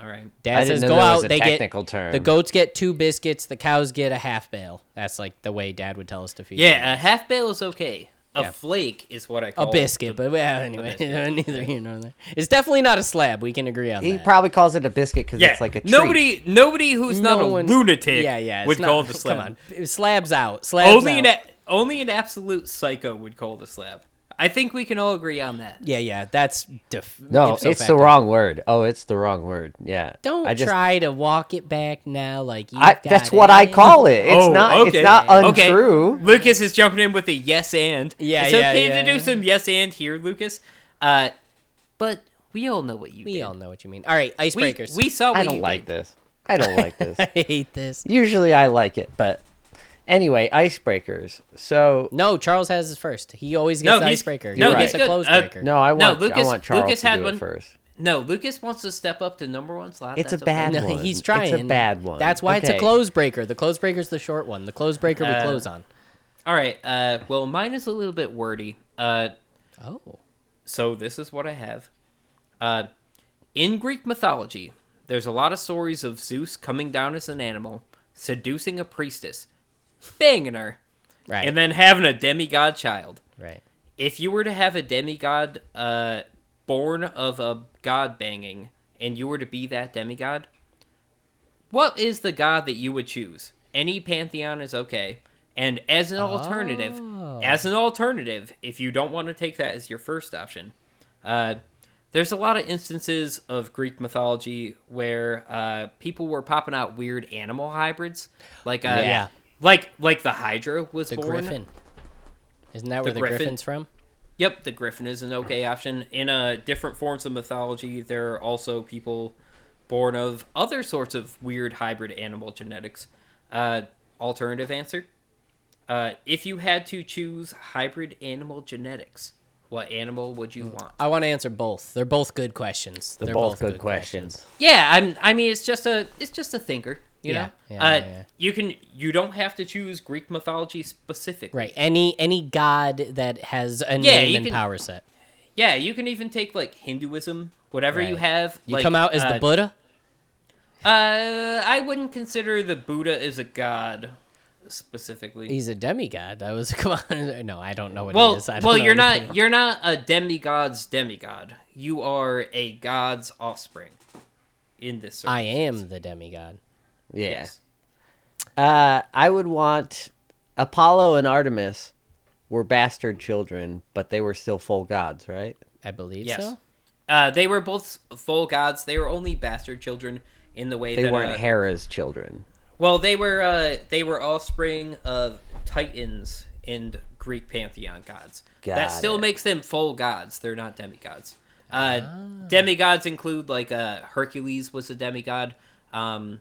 Speaker 3: All right.
Speaker 1: Dad
Speaker 2: I didn't
Speaker 1: says
Speaker 2: know
Speaker 1: go
Speaker 2: there
Speaker 1: out.
Speaker 2: was a
Speaker 1: they
Speaker 2: technical
Speaker 1: get
Speaker 2: term.
Speaker 1: the goats get two biscuits. The cows get a half bale. That's like the way Dad would tell us to feed.
Speaker 3: Yeah,
Speaker 1: them.
Speaker 3: a half bale is okay. A
Speaker 1: Yeah.
Speaker 3: flake is what I
Speaker 1: a
Speaker 3: call a
Speaker 1: biscuit.
Speaker 3: the-
Speaker 1: But well, anyway,
Speaker 3: biscuit.
Speaker 1: neither here nor there. It's definitely not a slab. We can agree on
Speaker 2: He
Speaker 1: that.
Speaker 2: probably calls it a biscuit because
Speaker 3: yeah,
Speaker 2: it's like a treat.
Speaker 3: nobody nobody who's not a
Speaker 1: one-
Speaker 3: lunatic
Speaker 1: Yeah, yeah.
Speaker 3: would
Speaker 1: not-
Speaker 3: call it a slab.
Speaker 1: Come on, slabs out. Slabs
Speaker 3: Only
Speaker 1: out.
Speaker 3: an a- only an absolute psycho would call it a slab. I think we can all agree on that.
Speaker 1: Yeah, yeah. That's def-
Speaker 2: No,
Speaker 1: ipso
Speaker 2: it's the wrong word. Oh, it's the wrong word. Yeah.
Speaker 1: Don't
Speaker 2: I just,
Speaker 1: try to walk it back now. Like you.
Speaker 2: I, that's what I call it. It's
Speaker 3: Oh,
Speaker 2: not.
Speaker 3: okay.
Speaker 2: It's not
Speaker 3: Okay.
Speaker 2: untrue.
Speaker 3: Lucas is jumping in with a yes and.
Speaker 1: Yeah,
Speaker 3: it's
Speaker 1: yeah,
Speaker 3: okay
Speaker 1: yeah,
Speaker 3: to do some yes and here, Lucas. Uh, but we all know what you
Speaker 1: We
Speaker 3: did.
Speaker 1: all know what you mean. All right,
Speaker 3: We,
Speaker 1: icebreakers.
Speaker 3: we saw. What
Speaker 2: I don't
Speaker 3: you
Speaker 2: like
Speaker 3: did.
Speaker 2: this. I don't like this.
Speaker 1: I hate this.
Speaker 2: Usually I like it, but anyway, icebreakers. So
Speaker 1: No, Charles has his first. He always gets
Speaker 3: No,
Speaker 1: the
Speaker 3: he's-
Speaker 1: icebreaker.
Speaker 3: no,
Speaker 1: he
Speaker 2: he's
Speaker 1: gets a
Speaker 3: good.
Speaker 1: close
Speaker 3: Uh,
Speaker 1: breaker.
Speaker 2: no, I
Speaker 3: No,
Speaker 2: want I
Speaker 3: Lucas-
Speaker 2: want Charles
Speaker 3: Lucas
Speaker 2: to
Speaker 3: had
Speaker 2: do
Speaker 3: one.
Speaker 2: it first.
Speaker 3: No, Lucas wants to step up to number one slot.
Speaker 2: It's a
Speaker 3: That's okay.
Speaker 2: bad
Speaker 1: No,
Speaker 2: one.
Speaker 1: he's
Speaker 2: It's a
Speaker 1: trying.
Speaker 2: bad one.
Speaker 1: That's why it's a
Speaker 2: Okay.
Speaker 1: close breaker. The close breaker's the short one. The close breaker we
Speaker 3: Uh,
Speaker 1: close on.
Speaker 3: All right. Uh, well, mine is a little bit wordy. Uh,
Speaker 1: Oh.
Speaker 3: so this is what I have. Uh, in Greek mythology, there's a lot of stories of Zeus coming down as an animal, seducing a priestess, banging her,
Speaker 1: Right.
Speaker 3: and then having a demigod child.
Speaker 1: right.
Speaker 3: If you were to have a demigod uh, born of a god banging, and you were to be that demigod, what is the god that you would choose? Any pantheon is okay. And as an alternative,
Speaker 1: Oh.
Speaker 3: as an alternative, if you don't want to take that as your first option, uh, there's a lot of instances of Greek mythology where uh, people were popping out weird animal hybrids, like uh,
Speaker 1: Yeah.
Speaker 3: Like like the Hydra was
Speaker 1: The
Speaker 3: born.
Speaker 1: griffin. Isn't that
Speaker 3: The
Speaker 1: where the
Speaker 3: griffin?
Speaker 1: griffin's from?
Speaker 3: Yep, the griffin is an okay option. In uh, different forms of mythology, there are also people born of other sorts of weird hybrid animal genetics. Uh, alternative answer: uh, If you had to choose hybrid animal genetics, what animal would you want?
Speaker 1: I want to answer both. They're both good questions.
Speaker 2: They're,
Speaker 1: They're
Speaker 2: both, good questions.
Speaker 3: Yeah, I'm. I mean, it's just a. It's just a thinker. You
Speaker 1: Yeah,
Speaker 3: know.
Speaker 1: yeah,
Speaker 3: uh,
Speaker 1: yeah.
Speaker 3: You can. You don't have to choose Greek mythology specifically.
Speaker 1: Right. Any any god that has a name and
Speaker 3: can-
Speaker 1: power set.
Speaker 3: Yeah, you can even take like Hinduism, whatever you have.
Speaker 1: You
Speaker 3: like,
Speaker 1: come out as
Speaker 3: uh,
Speaker 1: the Buddha.
Speaker 3: Uh, I wouldn't consider the Buddha as a god specifically.
Speaker 1: He's a demigod. That was come on. No, I don't know what
Speaker 3: well,
Speaker 1: he is. I don't
Speaker 3: well, you're
Speaker 1: anything
Speaker 3: not you're not a demigod's demigod. You are a god's offspring. In this,
Speaker 1: I am the demigod.
Speaker 2: Yeah.
Speaker 3: Yes.
Speaker 2: Uh, I would want Apollo and Artemis were bastard children, but they were still full gods, right?
Speaker 1: I believe
Speaker 3: Yes.
Speaker 1: so.
Speaker 3: Uh, they were both full gods. They were only bastard children in the way
Speaker 2: They
Speaker 3: that
Speaker 2: weren't
Speaker 3: uh,
Speaker 2: Hera's children.
Speaker 3: Well, they were uh, they were offspring of Titans and Greek pantheon gods. that still
Speaker 2: it.
Speaker 3: makes them full gods. They're not demigods. Uh, Demigods include like uh, Hercules was a demigod. Um,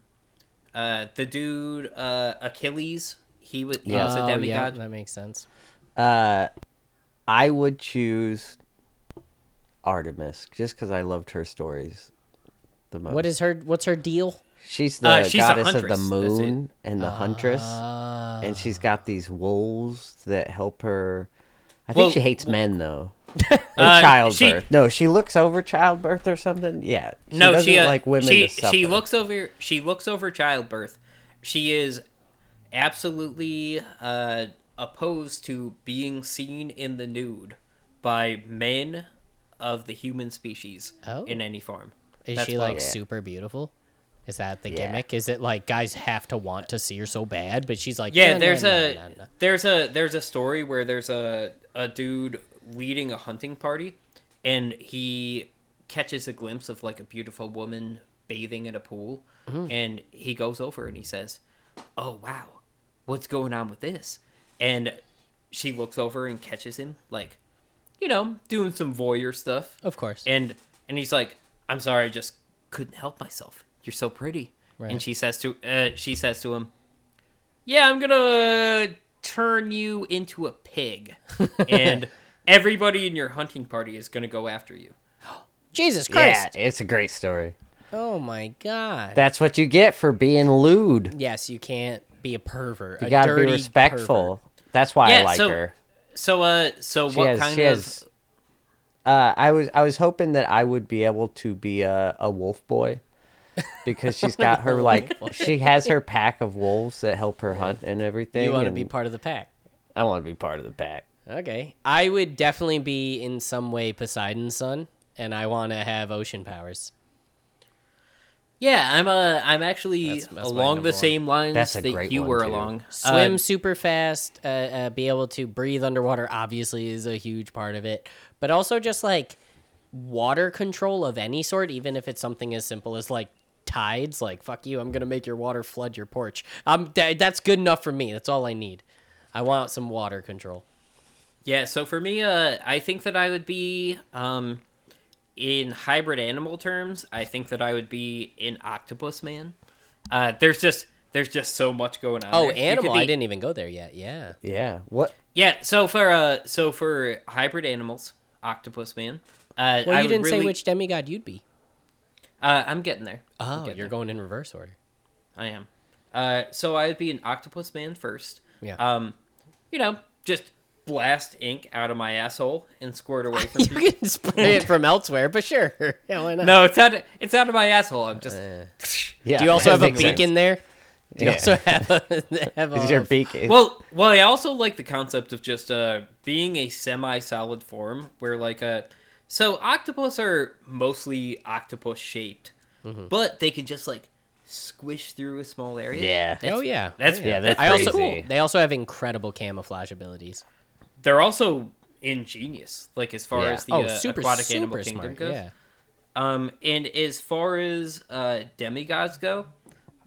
Speaker 3: uh, the dude uh, Achilles, he was he was a
Speaker 1: Oh, yeah,
Speaker 3: demigod.
Speaker 1: that makes sense.
Speaker 2: Uh, I would choose Artemis just because I loved her stories the most.
Speaker 1: What is her? What's her deal?
Speaker 2: She's the
Speaker 3: Uh, she's a
Speaker 2: goddess of the
Speaker 3: huntress, that's it.
Speaker 2: moon and the huntress,
Speaker 1: Uh,
Speaker 2: and she's got these wolves that help her. I think
Speaker 3: Well,
Speaker 2: she hates men though. Or
Speaker 3: Uh,
Speaker 2: childbirth.
Speaker 3: she-
Speaker 2: no, she looks over childbirth or something. Yeah. She
Speaker 3: no, she uh,
Speaker 2: like women
Speaker 3: she
Speaker 2: to
Speaker 3: she looks over she looks over childbirth. She is absolutely uh, opposed to being seen in the nude by men of the human species
Speaker 1: Oh.
Speaker 3: in any form.
Speaker 1: Is
Speaker 3: That's
Speaker 1: she
Speaker 3: why-
Speaker 1: like
Speaker 2: Yeah.
Speaker 1: super beautiful? Is that the
Speaker 2: Yeah.
Speaker 1: gimmick? Is it like guys have to want to see her so bad, but she's like,
Speaker 3: Yeah,
Speaker 1: "Nah,
Speaker 3: there's
Speaker 1: nah,
Speaker 3: a
Speaker 1: nah, nah, nah."
Speaker 3: there's a there's a story where there's a a dude leading a hunting party, and he catches a glimpse of like a beautiful woman bathing in a pool,
Speaker 1: Mm-hmm.
Speaker 3: and he goes over and he says, "Oh wow, what's going on with this?" And she looks over and catches him like, you know, doing some voyeur stuff,
Speaker 1: Of course.
Speaker 3: and and he's like, "I'm sorry, I just couldn't help myself. You're so pretty."
Speaker 1: Right.
Speaker 3: And she says to uh, she says to him, "Yeah, I'm gonna turn you into a pig, and everybody in your hunting party is gonna go after you."
Speaker 1: Jesus Christ.
Speaker 2: Yeah,
Speaker 1: Christ!
Speaker 2: it's a great story.
Speaker 1: Oh my God!
Speaker 2: That's what you get for being lewd.
Speaker 1: yes, you can't be a pervert.
Speaker 2: You
Speaker 1: a
Speaker 2: gotta be
Speaker 1: dirty
Speaker 2: respectful. That's why I like
Speaker 3: so-
Speaker 2: her.
Speaker 3: So, uh, so
Speaker 2: She
Speaker 3: what
Speaker 2: has,
Speaker 3: kind
Speaker 2: she
Speaker 3: of?
Speaker 2: has, uh, I was I was hoping that I would be able to be a, a wolf boy because she's got her like she has her pack of wolves that help her hunt and everything.
Speaker 1: You want to be part of the pack.
Speaker 2: I want to be part of the pack.
Speaker 1: Okay. I would definitely be in some way Poseidon's son, and I want to have ocean powers.
Speaker 3: Yeah, I'm uh, I'm actually
Speaker 1: That's- that's my
Speaker 3: along
Speaker 1: number
Speaker 3: the
Speaker 1: one.
Speaker 3: same lines
Speaker 2: That's a
Speaker 3: that
Speaker 2: great
Speaker 3: you
Speaker 2: one,
Speaker 3: were
Speaker 2: too.
Speaker 3: along.
Speaker 1: Swim
Speaker 3: Uh,
Speaker 1: super fast, uh, uh, be able to breathe underwater, obviously, is a huge part of it. But also just like water control of any sort, even if it's something as simple as like tides. Like, fuck you, I'm going to make your water flood your porch. Um, th- that's good enough for me. That's all I need. I want some water control.
Speaker 3: Yeah, so for me, uh, I think that I would be, um, in hybrid animal terms, I think that I would be an octopus man. Uh, there's just there's just so much going on.
Speaker 1: Oh,
Speaker 3: there. You could
Speaker 1: animal. I didn't even go there yet. Yeah.
Speaker 2: Yeah. What?
Speaker 3: Yeah, so for uh, so for hybrid animals, octopus man. Uh,
Speaker 1: Well, you
Speaker 3: would
Speaker 1: didn't say which demigod you'd be.
Speaker 3: Uh, I'm getting there.
Speaker 1: Oh,
Speaker 3: getting
Speaker 1: you're
Speaker 3: there.
Speaker 1: going in reverse order.
Speaker 3: I am. Uh, so I would be an octopus man first.
Speaker 1: Yeah.
Speaker 3: Um, you know, just blast ink out of my asshole and squirt away from people.
Speaker 1: you can spray it from elsewhere, but sure. Yeah, why not?
Speaker 3: No, it's out. Of, it's out of my asshole. I'm just.
Speaker 2: Yeah.
Speaker 1: Do you also have a
Speaker 2: makes sense.
Speaker 1: beacon there? Do you
Speaker 2: Yeah.
Speaker 1: also have a, have
Speaker 2: Is
Speaker 1: a
Speaker 2: your beak?
Speaker 3: Well, well, I also like the concept of just uh being a semi-solid form where like uh so octopus are mostly octopus shaped,
Speaker 1: Mm-hmm.
Speaker 3: but they can just like squish through a small area.
Speaker 2: Yeah.
Speaker 3: That's-
Speaker 1: oh yeah,
Speaker 3: that's-
Speaker 1: Oh,
Speaker 2: yeah, that's
Speaker 1: I also
Speaker 2: crazy.
Speaker 1: they also have incredible camouflage abilities.
Speaker 3: They're also ingenious, like as far
Speaker 2: Yeah.
Speaker 3: as the
Speaker 1: oh,
Speaker 3: uh,
Speaker 1: super
Speaker 3: aquatic animal
Speaker 1: super
Speaker 3: kingdom
Speaker 1: smart.
Speaker 3: goes.
Speaker 1: Yeah.
Speaker 3: Um, and as far as uh, demigods go,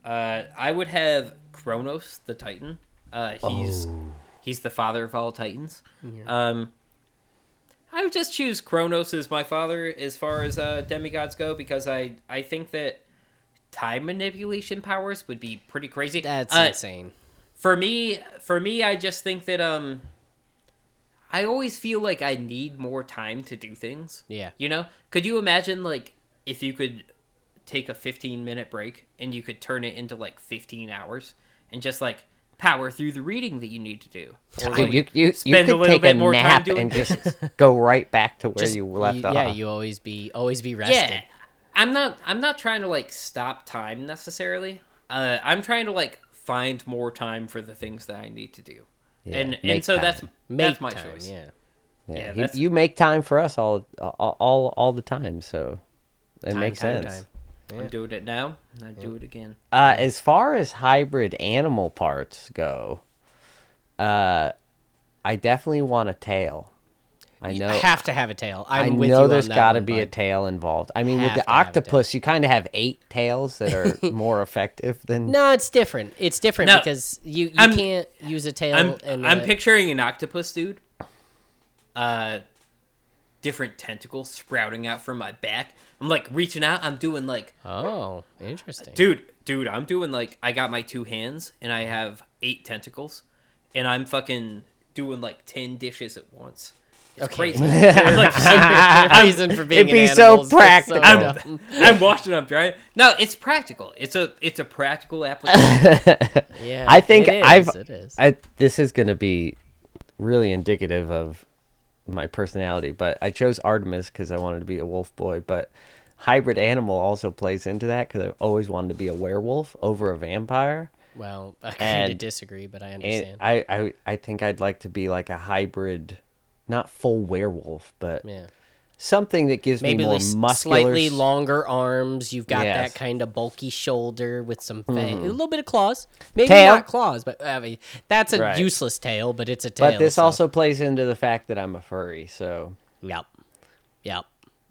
Speaker 3: uh, I would have Kronos, the Titan. Uh, he's he's the father of all Titans. Yeah. Um, I would just choose Kronos as my father as far as uh, demigods go because I I think that time manipulation powers would be pretty crazy.
Speaker 1: That's
Speaker 3: Uh,
Speaker 1: insane.
Speaker 3: for me for me i just think that um i always feel like i need more time to do things.
Speaker 1: Yeah.
Speaker 3: you know? Could you imagine like if you could take a 15 minute break and you could turn it into like 15 hours and just like power through the reading that you need to do? Or, like,
Speaker 2: you you, you
Speaker 3: spend a
Speaker 2: could
Speaker 3: little
Speaker 2: take
Speaker 3: bit
Speaker 2: a
Speaker 3: more time
Speaker 2: nap and just go right back to where
Speaker 1: Just-
Speaker 2: you left
Speaker 1: you-
Speaker 2: off.
Speaker 1: Yeah, you always be always be rested.
Speaker 3: yeah i'm not i'm not trying to like stop time necessarily. Uh i'm trying to like find more time for the things that i need to do
Speaker 2: Yeah,
Speaker 3: and and so
Speaker 2: time.
Speaker 3: that's
Speaker 1: Make
Speaker 3: that's my
Speaker 1: time,
Speaker 3: choice
Speaker 1: Yeah.
Speaker 2: Yeah,
Speaker 3: Yeah,
Speaker 2: he- you make time for us all, all, all, all the time, so it
Speaker 1: Time,
Speaker 2: makes
Speaker 1: time,
Speaker 2: sense.
Speaker 3: I'm doing it now. and I do it again.
Speaker 2: Uh, as far as hybrid animal parts go, uh, I definitely want a tail. I know.
Speaker 1: I have to have a tail.
Speaker 2: I
Speaker 1: I'm with
Speaker 2: know
Speaker 1: you
Speaker 2: there's
Speaker 1: on
Speaker 2: got to
Speaker 1: one,
Speaker 2: be a tail involved. I mean, with the
Speaker 1: to have a tail.
Speaker 2: octopus, you kind of have eight tails that are more effective than.
Speaker 1: No, it's different. It's different
Speaker 3: No,
Speaker 1: because you, you
Speaker 3: I'm-
Speaker 1: can't use a tail.
Speaker 3: I'm
Speaker 1: and
Speaker 3: I'm picturing an octopus dude. Uh, different tentacles sprouting out from my back. I'm like reaching out. I'm doing like,
Speaker 1: Oh, interesting.
Speaker 3: dude, dude. I'm doing like I got my two hands and I have eight tentacles, and I'm fucking doing like ten dishes at once. It's
Speaker 1: Okay.
Speaker 3: crazy. like,
Speaker 1: The reason for being
Speaker 2: it'd be
Speaker 1: an
Speaker 2: so
Speaker 1: animal is that's
Speaker 2: practical.
Speaker 3: I'm,
Speaker 1: dumb.
Speaker 3: I'm watching them right. No, it's practical. It's a it's a practical application.
Speaker 1: yeah,
Speaker 2: I think
Speaker 1: it is,
Speaker 2: I've.
Speaker 1: It is.
Speaker 2: I, this is going to be really indicative of my personality, but I chose Artemis because I wanted to be a wolf boy. But hybrid animal also plays into that because I've always wanted to be a werewolf over a vampire.
Speaker 1: Well, I kind of disagree, but I
Speaker 2: And
Speaker 1: understand.
Speaker 2: I, I I think I'd like to be like a hybrid, not full werewolf, but
Speaker 1: yeah.
Speaker 2: something that gives
Speaker 1: Maybe
Speaker 2: me more muscular.
Speaker 1: slightly longer arms. You've got
Speaker 2: Yes.
Speaker 1: that kind of bulky shoulder with some fang, hmm. a little bit of claws. Maybe
Speaker 2: Tail.
Speaker 1: not claws, but I mean that's a
Speaker 2: Right.
Speaker 1: useless tail, but it's a tail.
Speaker 2: But this
Speaker 1: so-
Speaker 2: also plays into the fact that I'm a furry, so
Speaker 1: Yep. Yep.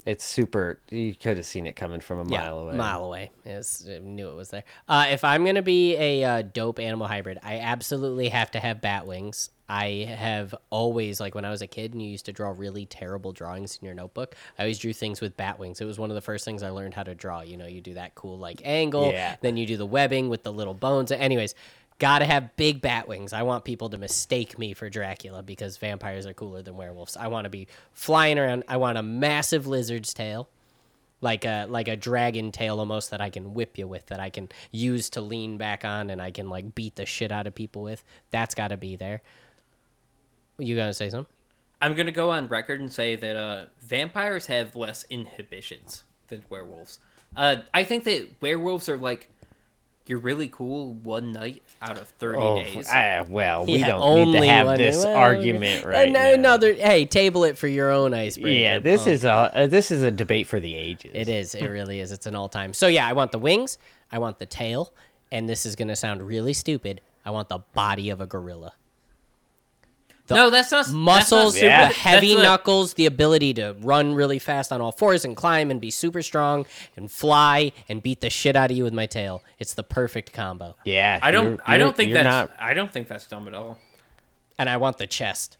Speaker 2: It's super. You could have seen it coming from a
Speaker 1: Yeah,
Speaker 2: mile away.
Speaker 1: Mile away. Yes, I knew it was there. Uh, if I'm gonna be a uh, dope animal hybrid, I absolutely have to have bat wings. I have always like when I was a kid and you used to draw really terrible drawings in your notebook. I always drew things with bat wings. It was one of the first things I learned how to draw. You know, you do that cool like angle,
Speaker 2: Yeah.
Speaker 1: then you do the webbing with the little bones. Anyways, gotta have big bat wings. I want people to mistake me for Dracula because vampires are cooler than werewolves. I want to be flying around. I want a massive lizard's tail like a like a dragon tail almost that I can whip you with that I can use to lean back on and I can like beat the shit out of people with. That's got to be there. You gonna say something?
Speaker 3: I'm gonna go on record and say that uh, vampires have less inhibitions than werewolves. Uh, I think that werewolves are like you're really cool one night out of thirty
Speaker 2: Oh,
Speaker 3: days.
Speaker 2: ah, well, we
Speaker 1: Yeah,
Speaker 2: don't need to have this
Speaker 1: well,
Speaker 2: argument
Speaker 1: uh,
Speaker 2: right
Speaker 1: no,
Speaker 2: now.
Speaker 1: Another hey, table it for your own icebreaker.
Speaker 2: yeah, this
Speaker 1: punk.
Speaker 2: is a uh, this is a debate for the ages.
Speaker 1: It is. It really is. It's an all time. So yeah, I want the wings. I want the tail, and this is gonna sound really stupid. I want the body of a gorilla. The
Speaker 3: no, that's not that's not
Speaker 1: muscles.
Speaker 2: Yeah.
Speaker 1: the heavy
Speaker 3: That's what-
Speaker 1: knuckles, the ability to run really fast on all fours and climb and be super strong and fly and beat the shit out of you with my tail. It's the perfect combo.
Speaker 2: Yeah,
Speaker 3: I don't.
Speaker 2: you're-
Speaker 3: I don't think
Speaker 2: you're
Speaker 3: that's.
Speaker 2: not.
Speaker 3: I don't think that's dumb at all.
Speaker 1: And I want the chest.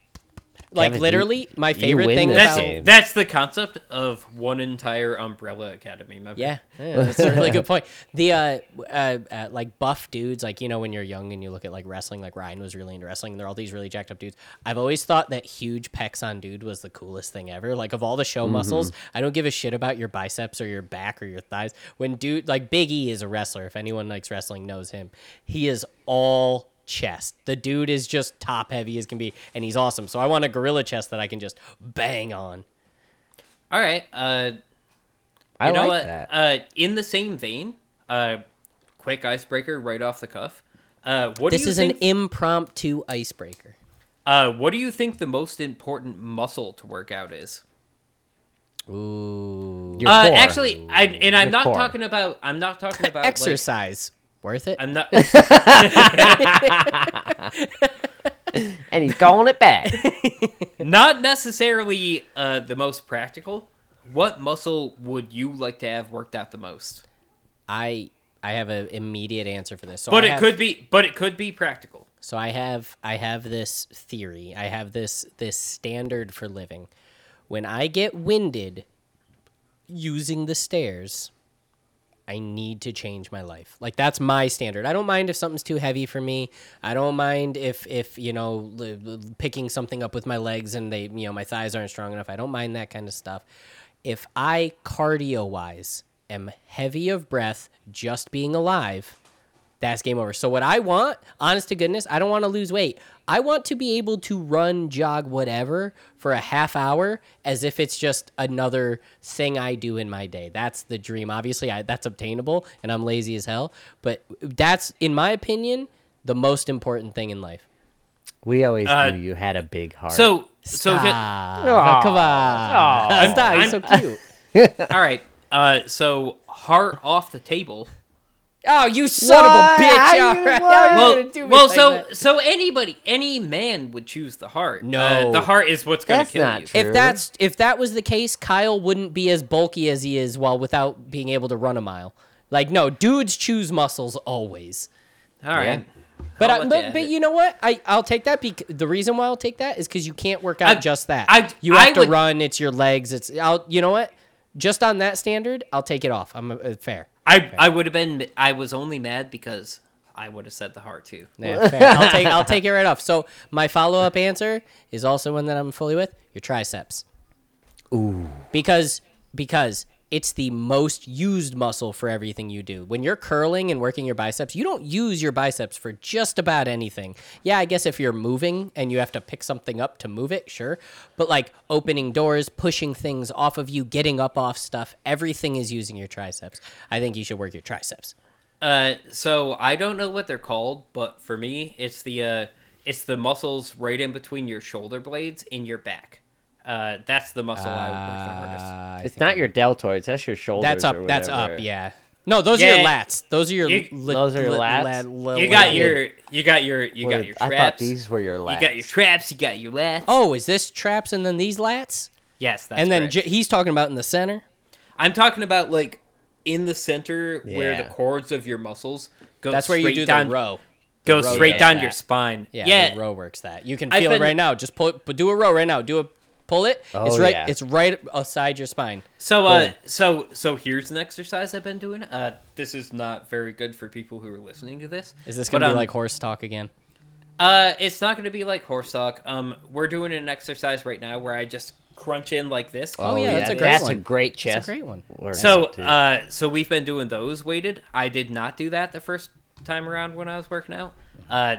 Speaker 1: Like
Speaker 2: Kevin, you-
Speaker 1: literally, my favorite thing
Speaker 3: That's
Speaker 2: game.
Speaker 3: that's the concept of one entire Umbrella Academy member.
Speaker 1: Yeah, yeah, that's a really good point. The uh, uh, uh, like buff dudes, like you know when you're young and you look at like wrestling, like Ryan was really into wrestling. And they're all these really jacked up dudes. I've always thought that huge pecs on dude was the coolest thing ever. Like of all the show muscles, I don't give a shit about your biceps or your back or your thighs. When dude like Big E is a wrestler. If anyone likes wrestling, knows him. He is all chest. The dude is just top heavy as can be, and he's awesome. So I want a gorilla chest that I can just bang on.
Speaker 3: All right. Uh,
Speaker 2: I
Speaker 3: know
Speaker 2: like
Speaker 3: what?
Speaker 2: that.
Speaker 3: Uh, in the same vein, uh, quick icebreaker right off the cuff. Uh, what
Speaker 1: This
Speaker 3: do you
Speaker 1: is
Speaker 3: think?
Speaker 1: an impromptu icebreaker.
Speaker 3: uh, what do you think the most important muscle to work out is?
Speaker 1: Ooh.
Speaker 2: Your
Speaker 3: Uh,
Speaker 2: core.
Speaker 3: actually, I, and I'm
Speaker 2: Your
Speaker 3: not
Speaker 2: core.
Speaker 3: talking about. I'm not talking about like-
Speaker 1: exercise worth it
Speaker 3: I'm not.
Speaker 2: and he's calling it back.
Speaker 3: not necessarily uh, the most practical. What muscle would you like to have worked out the most?
Speaker 1: i i have an immediate answer for this so
Speaker 3: But
Speaker 1: I
Speaker 3: it
Speaker 1: have-
Speaker 3: could be. But it could be practical.
Speaker 1: so i have i have this theory i have this this standard for living when i get winded using the stairs I need to change my life. Like that's my standard. I don't mind if something's too heavy for me. I don't mind if if you know li- li- picking something up with my legs and they you know my thighs aren't strong enough. I don't mind that kind of stuff. If I cardio wise am heavy of breath just being alive, that's game over. So what I want, honest to goodness, I don't want to lose weight. I want to be able to run, jog, whatever for a half hour as if it's just another thing I do in my day. That's the dream. Obviously, I, that's obtainable, and I'm lazy as hell. But that's, in my opinion, the most important thing in life.
Speaker 2: We always
Speaker 3: Uh,
Speaker 2: knew you had a big heart.
Speaker 3: So so ju-
Speaker 1: Stop. Come on.
Speaker 3: I'm-
Speaker 1: Stop. He's so
Speaker 3: I'm-
Speaker 1: cute.
Speaker 3: all right. Uh, so heart off the table.
Speaker 1: Oh, you son
Speaker 2: What?
Speaker 1: of a bitch!
Speaker 2: How you
Speaker 1: All
Speaker 2: gonna-
Speaker 1: right.
Speaker 2: what?
Speaker 1: How you
Speaker 3: Well,
Speaker 1: gonna do me
Speaker 3: well, so
Speaker 1: that?
Speaker 3: so anybody, any man would choose the heart.
Speaker 1: No.
Speaker 3: Uh, the heart is what's gonna kill
Speaker 2: not
Speaker 3: you.
Speaker 2: true.
Speaker 1: if that's if that was the case, Kyle wouldn't be as bulky as he is while without being able to run a mile. Like no, dudes choose muscles always.
Speaker 3: All right.
Speaker 1: But
Speaker 3: I'll
Speaker 1: I,
Speaker 3: let
Speaker 1: but, but you know what? I I'll take that. Bec- the reason why I'll take that is because you can't work out
Speaker 3: I-
Speaker 1: just that.
Speaker 3: I-
Speaker 1: you have
Speaker 3: I
Speaker 1: to
Speaker 3: would-
Speaker 1: run. It's your legs. It's I'll. You know what? Just on that standard, I'll take it off. I'm uh, fair.
Speaker 3: I I would have been. I was only mad because I would have said the heart too.
Speaker 1: Yeah, fair. I'll take I'll take it right off. So my follow up answer is also one that I'm fully with. Your triceps. Ooh. Because because it's the most used muscle for everything you do. When you're curling and working your biceps, you don't use your biceps for just about anything. Yeah, I guess if you're moving and you have to pick something up to move it, sure. But like opening doors, pushing things off of you, getting up off stuff, everything is using your triceps. I think you should work your triceps.
Speaker 3: Uh, so I don't know what they're called, but for me, it's the uh, it's the muscles right in between your shoulder blades in your back. Uh, that's the muscle I would work the hardest.
Speaker 1: I
Speaker 2: It's not your deltoids. That's your shoulders.
Speaker 1: That's up.
Speaker 2: or
Speaker 1: That's up. Yeah. No, those are your lats. Those are your.
Speaker 3: you-
Speaker 1: li-
Speaker 2: Those are your
Speaker 1: li-
Speaker 2: lats?
Speaker 1: lat- li-
Speaker 3: You got
Speaker 1: li-
Speaker 3: your you got your you
Speaker 2: What
Speaker 3: got
Speaker 2: is-
Speaker 3: your
Speaker 2: I thought
Speaker 3: traps.
Speaker 2: these were your lats.
Speaker 3: You got your traps. You got your lats.
Speaker 1: Oh, is this traps and then these lats?
Speaker 3: yes, that's
Speaker 1: and then
Speaker 3: correct.
Speaker 1: j- he's talking about in the center.
Speaker 3: I'm talking about like in the center where the
Speaker 2: Yeah.
Speaker 3: cords of your muscles go.
Speaker 1: That's where you
Speaker 3: straight
Speaker 1: do
Speaker 3: down,
Speaker 1: the row.
Speaker 3: Go
Speaker 1: row
Speaker 3: straight
Speaker 1: does
Speaker 3: down
Speaker 1: that.
Speaker 3: your spine.
Speaker 1: Yeah,
Speaker 3: Yeah,
Speaker 1: the row works that. You can
Speaker 3: I've
Speaker 1: feel it
Speaker 3: been-
Speaker 1: right now. Just pull it, but do a row right now. Do a pull it. it's
Speaker 2: Oh,
Speaker 1: right.
Speaker 2: yeah.
Speaker 1: It's right aside your spine.
Speaker 3: So uh
Speaker 1: Boom.
Speaker 3: so so here's an exercise I've been doing. Uh this is not very good for people who are listening to this.
Speaker 1: Is this gonna be
Speaker 3: um,
Speaker 1: like horse talk again?
Speaker 3: Uh it's not gonna be like horse talk. Um we're doing an exercise right now where I just crunch in like this.
Speaker 1: Oh, yeah, that's a great chest.
Speaker 2: That's
Speaker 1: one.
Speaker 2: a great
Speaker 1: It's
Speaker 2: chest.
Speaker 1: a great one.
Speaker 2: workout,
Speaker 3: So uh so we've been doing those weighted. I did not do that the first time around when I was working out. Uh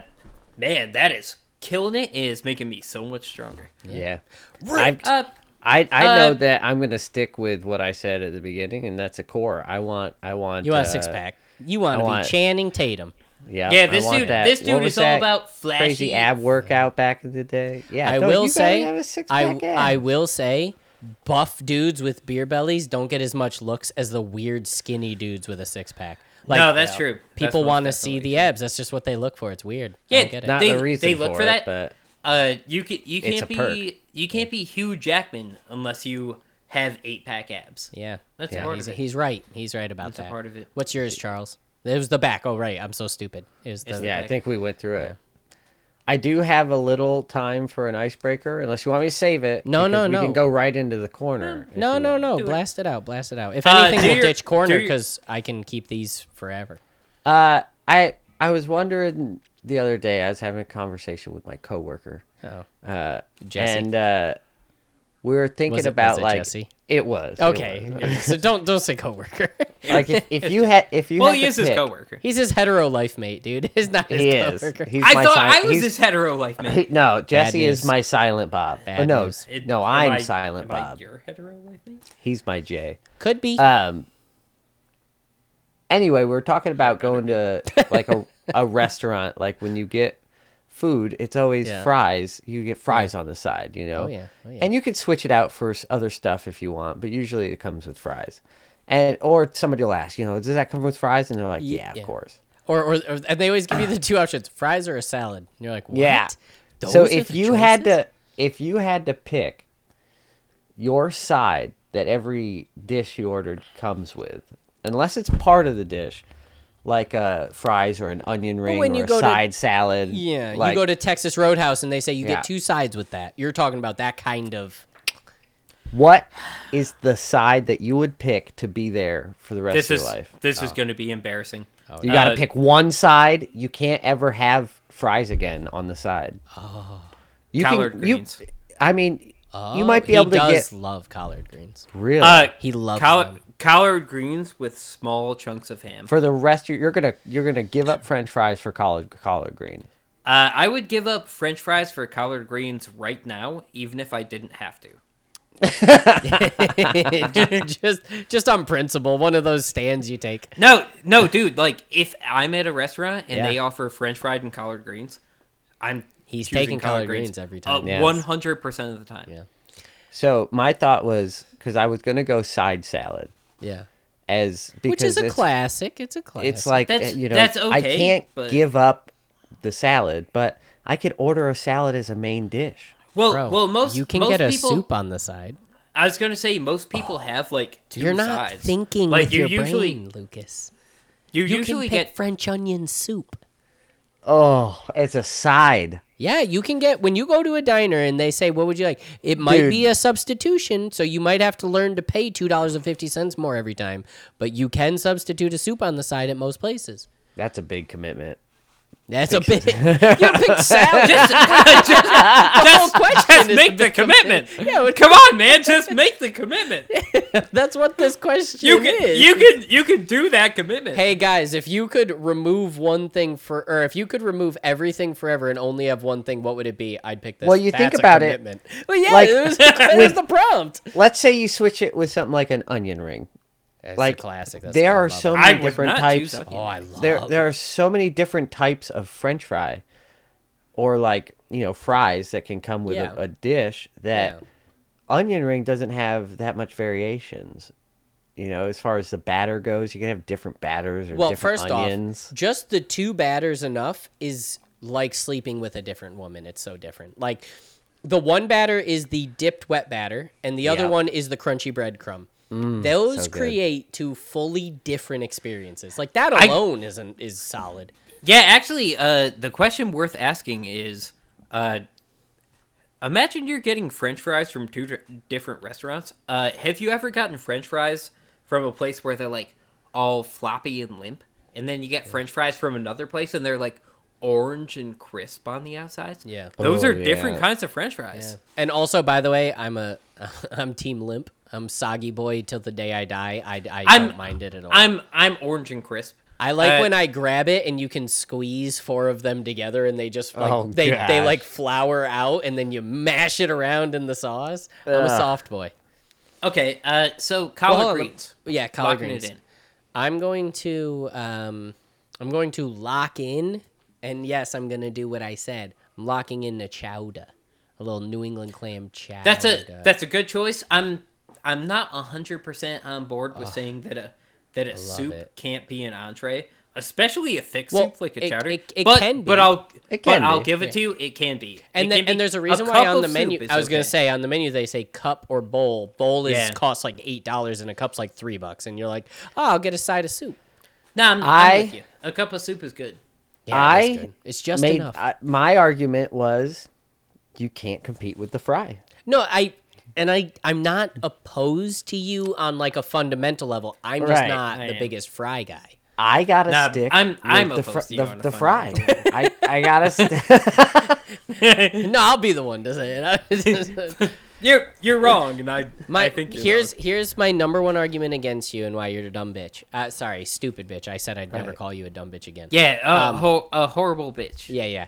Speaker 3: man, that is killing it. It is making me so much stronger.
Speaker 2: yeah,
Speaker 1: Ripped.
Speaker 2: I
Speaker 3: Uh
Speaker 2: I I know
Speaker 3: uh,
Speaker 2: that I'm gonna stick with what I said at the beginning, and that's a core. I want I want
Speaker 1: You want a
Speaker 2: uh,
Speaker 1: six pack. You want
Speaker 2: I
Speaker 1: to be Channing Tatum.
Speaker 2: Yeah,
Speaker 3: Yeah, this dude
Speaker 2: that-
Speaker 3: this dude
Speaker 2: was
Speaker 3: is all about flashy
Speaker 2: crazy ab workout back in the day. Yeah,
Speaker 1: I will
Speaker 2: you
Speaker 1: say,
Speaker 2: have a six
Speaker 1: I
Speaker 2: pack ab.
Speaker 1: I will say, buff dudes with beer bellies don't get as much looks as the weird skinny dudes with a six pack. Like,
Speaker 3: no, that's true.
Speaker 1: People want to see the abs. That's just what they look for. It's weird.
Speaker 3: Yeah,
Speaker 1: don't get it.
Speaker 2: not
Speaker 3: they-
Speaker 2: the reason
Speaker 3: they look
Speaker 2: for,
Speaker 3: for
Speaker 2: it,
Speaker 3: that.
Speaker 2: but
Speaker 3: Uh, you can you can't be
Speaker 2: perk.
Speaker 3: you can't be Hugh Jackman unless you have eight pack abs.
Speaker 1: yeah,
Speaker 3: That's
Speaker 1: yeah,
Speaker 3: part
Speaker 1: he's,
Speaker 3: of it.
Speaker 1: he's right. He's right about
Speaker 3: That's a
Speaker 1: that.
Speaker 3: part of it.
Speaker 1: What's yours, Charles? It was the back. Oh, right. I'm so stupid. It was the
Speaker 3: It's the
Speaker 2: yeah, I think we went through it. I do have a little time for an icebreaker, unless you want me to save it.
Speaker 1: No, no,
Speaker 2: because we
Speaker 1: no.
Speaker 2: can go right into the corner. if
Speaker 1: No,
Speaker 2: you
Speaker 1: no,
Speaker 2: want.
Speaker 1: no.
Speaker 3: Do it.
Speaker 1: Blast it out. Blast it out. If
Speaker 3: Uh,
Speaker 1: anything,
Speaker 3: do
Speaker 1: we'll
Speaker 3: your-
Speaker 1: ditch corner
Speaker 3: do your-
Speaker 1: because I can keep these forever.
Speaker 2: Uh, I I was wondering the other day. I was having a conversation with my coworker,
Speaker 1: Oh,
Speaker 2: uh,
Speaker 1: Jesse.
Speaker 2: and uh, we were thinking
Speaker 1: Was it-
Speaker 2: about
Speaker 1: was it
Speaker 2: like
Speaker 1: Jesse?
Speaker 2: it was it
Speaker 1: okay.
Speaker 2: was.
Speaker 1: so don't don't say coworker.
Speaker 2: like if, if you had if you
Speaker 3: Well,
Speaker 2: had
Speaker 3: he
Speaker 2: to
Speaker 3: is his
Speaker 2: pick-
Speaker 3: coworker.
Speaker 1: He's his hetero life mate, dude. He's not his
Speaker 2: he is. He's
Speaker 3: I thought
Speaker 2: si-
Speaker 3: I was his hetero life man.
Speaker 2: he- no, Jesse is my silent Bob.
Speaker 1: Bad
Speaker 2: oh, no,
Speaker 1: news.
Speaker 2: No, I'm
Speaker 3: I-
Speaker 2: silent
Speaker 3: am I
Speaker 2: Bob.
Speaker 3: your hetero life mate?
Speaker 2: He's my J.
Speaker 1: Could be.
Speaker 2: Um. Anyway, we're talking about going to like a a restaurant. Like when you get food, it's always
Speaker 1: Yeah.
Speaker 2: fries. You get fries on the side, you know.
Speaker 1: Oh, yeah. Oh, yeah.
Speaker 2: And you can switch it out for s- other stuff if you want, but usually it comes with fries. And or somebody will ask, you know, does that come with fries? And they're like,
Speaker 1: Ye-
Speaker 2: yeah,
Speaker 1: yeah.
Speaker 2: of course.
Speaker 1: or, or or and they always give you the two options: fries or a salad. And you're like, what?
Speaker 2: Yeah.
Speaker 1: Those
Speaker 2: so
Speaker 1: are
Speaker 2: if
Speaker 1: the
Speaker 2: you had
Speaker 1: choices?
Speaker 2: to if you had to pick your side that every dish you ordered comes with, unless it's part of the dish, like uh, fries or an onion ring
Speaker 1: when
Speaker 2: or
Speaker 1: you
Speaker 2: a
Speaker 1: go to-
Speaker 2: side salad.
Speaker 1: yeah,
Speaker 2: like,
Speaker 1: you go to Texas Roadhouse and they say you
Speaker 2: Yeah.
Speaker 1: get two sides with that. You're talking about that kind of.
Speaker 2: what is the side that you would pick to be there for the rest
Speaker 3: This
Speaker 2: of
Speaker 3: is
Speaker 2: your life?
Speaker 3: this is going to be embarrassing.
Speaker 2: You got to
Speaker 3: Uh,
Speaker 2: pick one side. You can't ever have fries again on the side. Oh. You
Speaker 3: Collard
Speaker 2: can, you-
Speaker 3: greens.
Speaker 2: I mean,
Speaker 1: Oh,
Speaker 2: you might be
Speaker 1: he
Speaker 2: able to
Speaker 1: does
Speaker 2: get
Speaker 1: love collard greens.
Speaker 2: really
Speaker 3: Uh,
Speaker 1: He loves
Speaker 3: coll-
Speaker 1: them.
Speaker 3: Collard greens with small chunks of ham.
Speaker 2: for the rest. You're, you're gonna you're gonna give up French fries for collard collard green.
Speaker 3: Uh, I would give up French fries for collard greens right now, even if I didn't have to.
Speaker 1: just just on principle, one of those stands you take.
Speaker 3: No, no, dude. Like, if I'm at a restaurant and
Speaker 1: Yeah.
Speaker 3: they offer French fried and collard greens, I'm
Speaker 1: He's taking collard greens every time.
Speaker 2: Yes.
Speaker 3: One hundred percent of the time.
Speaker 1: Yeah.
Speaker 2: So my thought was because I was gonna go side salad
Speaker 1: Yeah.
Speaker 2: as because
Speaker 1: Which is a
Speaker 2: it's,
Speaker 1: classic. It's a classic.
Speaker 2: It's like
Speaker 3: That's-
Speaker 2: you know
Speaker 3: that's
Speaker 2: I
Speaker 3: okay,
Speaker 2: can't
Speaker 3: but-
Speaker 2: give up the salad, but I could order a salad as a main dish.
Speaker 3: Well,
Speaker 1: Bro,
Speaker 3: well, most
Speaker 1: you can
Speaker 3: most
Speaker 1: get a
Speaker 3: people,
Speaker 1: soup on the side.
Speaker 3: I was gonna say most people have like two
Speaker 1: You're not
Speaker 3: sides.
Speaker 1: thinking
Speaker 3: like
Speaker 1: with
Speaker 3: you
Speaker 1: your
Speaker 3: usually
Speaker 1: brain, Lucas.
Speaker 3: you,
Speaker 1: You
Speaker 3: usually
Speaker 1: can pick
Speaker 3: get
Speaker 1: French onion soup.
Speaker 2: Oh, it's a side.
Speaker 1: Yeah, you can get when you go to a diner and they say, "What would you like?" It might
Speaker 2: Dude.
Speaker 1: be a substitution, so you might have to learn to pay two dollars and fifty cents more every time. But you can substitute a soup on the side at most places.
Speaker 2: That's a big commitment.
Speaker 1: That's a big. You picked salad.
Speaker 3: just, just,
Speaker 1: question
Speaker 3: just
Speaker 1: is
Speaker 3: make the
Speaker 1: pick
Speaker 3: commitment.
Speaker 1: Yeah, what-
Speaker 3: Come on, man, just make the commitment.
Speaker 1: That's what this question
Speaker 3: You can,
Speaker 1: is.
Speaker 3: you can, you can do that commitment.
Speaker 1: Hey guys, if you could remove one thing for, or if you could remove everything forever and only have one thing, what would it be? I'd pick this.
Speaker 2: Well, you think
Speaker 1: That's a
Speaker 2: about it.
Speaker 1: Well, yeah,
Speaker 2: like,
Speaker 1: it was, that was the prompt.
Speaker 2: Let's say you switch it with something like an onion ring.
Speaker 1: That's
Speaker 2: Like,
Speaker 1: a classic. That's
Speaker 2: there are so
Speaker 1: it.
Speaker 2: Many
Speaker 3: would
Speaker 2: different types.
Speaker 1: Oh, I love.
Speaker 2: There, there are so many different types of French fry, or like you know fries that can come with
Speaker 1: Yeah.
Speaker 2: a, a dish that
Speaker 1: Yeah.
Speaker 2: onion ring doesn't have that much variations. You know, as far as the batter goes, you can have different batters or
Speaker 1: Well,
Speaker 2: different
Speaker 1: first
Speaker 2: onions.
Speaker 1: off, just the two batters enough is like sleeping with a different woman. It's so different. Like the one batter is the dipped wet batter, and the other
Speaker 2: Yeah.
Speaker 1: one is the crunchy breadcrumb. Those
Speaker 2: so
Speaker 1: create two fully different experiences. Like that
Speaker 3: I-
Speaker 1: alone isn't is solid.
Speaker 3: Yeah, actually, uh, the question worth asking is, uh, imagine you're getting French fries from two di- different restaurants. Uh, have you ever gotten French fries from a place where they're like all floppy and limp, and then you get French fries from another place and they're like orange and crisp on the outside?
Speaker 1: Yeah.
Speaker 3: those
Speaker 2: Oh,
Speaker 3: are different
Speaker 2: yeah.
Speaker 3: kinds of French fries.
Speaker 1: And also, by the way, I'm a I'm Team Limp. I'm soggy boy till the day I die. I, I
Speaker 3: I'm-
Speaker 1: don't mind it at all.
Speaker 3: I'm I'm orange and crisp.
Speaker 1: I like
Speaker 3: uh,
Speaker 1: when I grab it and you can squeeze four of them together and they just like
Speaker 2: Oh,
Speaker 1: they they
Speaker 2: gosh.
Speaker 1: like flour out and then you mash it around in the sauce. I'm a
Speaker 2: Ugh.
Speaker 1: soft boy.
Speaker 3: Okay, uh, so
Speaker 1: Well,
Speaker 3: collard
Speaker 1: hold on.
Speaker 3: greens.
Speaker 1: Yeah, collard
Speaker 3: Locking
Speaker 1: greens.
Speaker 3: it in.
Speaker 1: I'm going to um I'm going to lock in and yes, I'm going to do what I said. I'm locking in the chowder. A little New England clam chowder.
Speaker 3: That's a that's a good choice. I'm I'm not hundred percent on board with saying that a that a soup
Speaker 1: it.
Speaker 3: can't be an entree, especially a thick
Speaker 1: Well,
Speaker 3: soup like a
Speaker 1: it-
Speaker 3: chowder.
Speaker 1: it- it
Speaker 3: but,
Speaker 1: can
Speaker 3: But. I'll
Speaker 2: It
Speaker 3: but
Speaker 2: can
Speaker 3: I'll
Speaker 2: be,
Speaker 3: give it
Speaker 1: yeah.
Speaker 3: to you. It can be.
Speaker 1: And then,
Speaker 3: can be-
Speaker 1: and there's a
Speaker 3: a
Speaker 1: reason why on the menu I was gonna say on the menu they say cup or bowl. Bowl is
Speaker 3: Yeah.
Speaker 1: costs like eight dollars and a cup's like three bucks, and you're like, oh, I'll get a side of soup.
Speaker 3: No, I'm,
Speaker 2: I-
Speaker 3: I'm with you. A cup of soup is good.
Speaker 1: Yeah,
Speaker 2: I
Speaker 1: it's just
Speaker 2: made
Speaker 1: enough.
Speaker 2: I, my argument was you can't compete with the fry.
Speaker 1: no, I and I I'm not opposed to you on like a fundamental level. I'm just
Speaker 2: Right,
Speaker 1: not
Speaker 3: I
Speaker 1: the
Speaker 3: am.
Speaker 1: biggest fry guy.
Speaker 2: I gotta
Speaker 3: Nah,
Speaker 2: stick.
Speaker 3: I'm- I'm
Speaker 2: the,
Speaker 3: opposed to you
Speaker 2: the, the fry. I, I gotta. St-
Speaker 1: no, I'll be the one to say it.
Speaker 3: You're you're wrong, and I
Speaker 1: My
Speaker 3: I think you're
Speaker 1: here's
Speaker 3: wrong.
Speaker 1: here's my number one argument against you and why you're a dumb bitch. Uh, sorry, stupid bitch. I said I'd never
Speaker 2: Right.
Speaker 1: call you a dumb bitch again.
Speaker 3: yeah uh,
Speaker 1: um,
Speaker 3: ho- a horrible bitch.
Speaker 1: Yeah, yeah.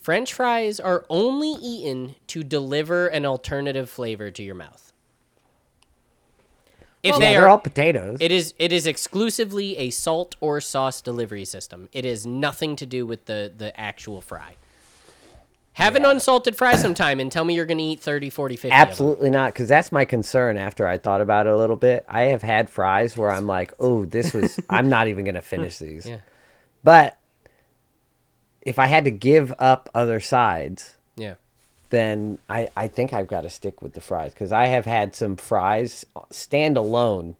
Speaker 1: French fries are only eaten to deliver an alternative flavor to your mouth. If
Speaker 2: yeah,
Speaker 1: they
Speaker 2: they're
Speaker 1: are,
Speaker 2: all potatoes.
Speaker 1: it is it is exclusively a salt or sauce delivery system. It is nothing to do with the the actual fry. Have an unsalted fry sometime and tell me you're going to eat 30, 40, 50 of them.
Speaker 2: Absolutely not, because that's my concern. After I thought about it a little bit, I have had fries where I'm like, "Oh, this was. I'm not even gonna finish these."
Speaker 1: Yeah.
Speaker 2: But if I had to give up other sides,
Speaker 1: Yeah.
Speaker 2: then I I think I've got to stick with the fries because I have had some fries uh, stand alone.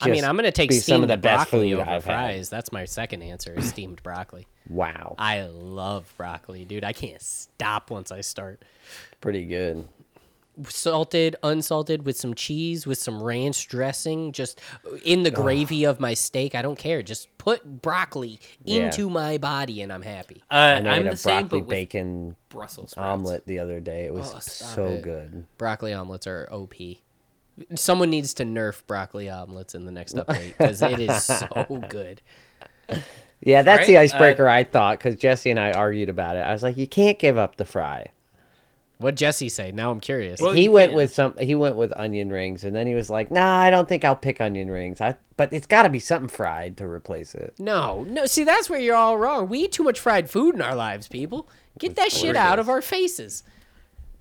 Speaker 1: I mean, I'm going to take steamed
Speaker 2: some of the best
Speaker 1: broccoli
Speaker 2: food
Speaker 1: over
Speaker 2: I've had.
Speaker 1: fries. That's my second answer, is steamed broccoli.
Speaker 2: Wow,
Speaker 1: I love broccoli, dude. I can't stop once I start.
Speaker 2: pretty good.
Speaker 1: salted, unsalted, with some cheese, with some ranch dressing, just in the gravy of my steak. I don't care. Just put broccoli
Speaker 2: Yeah.
Speaker 1: into my body, and I'm happy.
Speaker 3: Uh,
Speaker 2: I made
Speaker 3: I'm
Speaker 2: a
Speaker 3: the same,
Speaker 2: broccoli
Speaker 3: but
Speaker 2: bacon
Speaker 3: Brussels sprouts.
Speaker 2: omelet the other day. It was
Speaker 1: Oh,
Speaker 2: so
Speaker 1: it.
Speaker 2: good.
Speaker 1: Broccoli omelets are OP. Someone needs to nerf broccoli omelets in the next update because it is so good.
Speaker 2: Yeah, that's the
Speaker 3: Alright, uh,
Speaker 2: icebreaker I thought because Jesse and I argued about it. I was like, you can't give up the fry.
Speaker 1: What Jesse say? Now I'm curious.
Speaker 3: Well,
Speaker 2: he went
Speaker 3: can.
Speaker 2: with some. He went with onion rings, and then he was like, "Nah, I don't think I'll pick onion rings. I, but it's got to be something fried to replace it."
Speaker 1: no, no. See, that's where you're all wrong. We eat too much fried food in our lives, people. Get that shit out of our faces.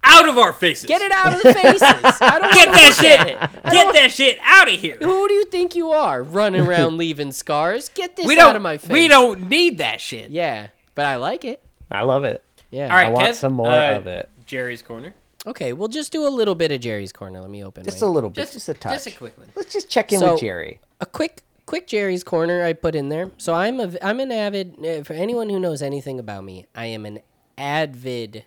Speaker 3: Out of our faces.
Speaker 1: Get it out of the faces. I don't
Speaker 3: Get that shit.
Speaker 1: at it. I
Speaker 3: Get that shit out of here.
Speaker 1: Who do you think you are, running around leaving scars? Get this
Speaker 3: We
Speaker 1: out
Speaker 3: don't.
Speaker 1: of my face.
Speaker 3: We don't need that shit.
Speaker 1: Yeah, but I like it.
Speaker 2: I love it.
Speaker 1: Yeah.
Speaker 3: All right,
Speaker 2: I want
Speaker 3: Kev,
Speaker 2: some more
Speaker 3: uh,
Speaker 2: of it.
Speaker 3: Jerry's corner.
Speaker 1: Okay, we'll just do a little bit of Jerry's corner. Let me open.
Speaker 2: Just
Speaker 1: my-
Speaker 2: a little bit,
Speaker 3: Just,
Speaker 2: just, a touch.
Speaker 3: Just a quick one.
Speaker 2: Let's just check in
Speaker 1: So-
Speaker 2: with Jerry.
Speaker 1: a quick quick Jerry's corner I put in there. So I'm a I'm an avid uh, for anyone who knows anything about me, I am an avid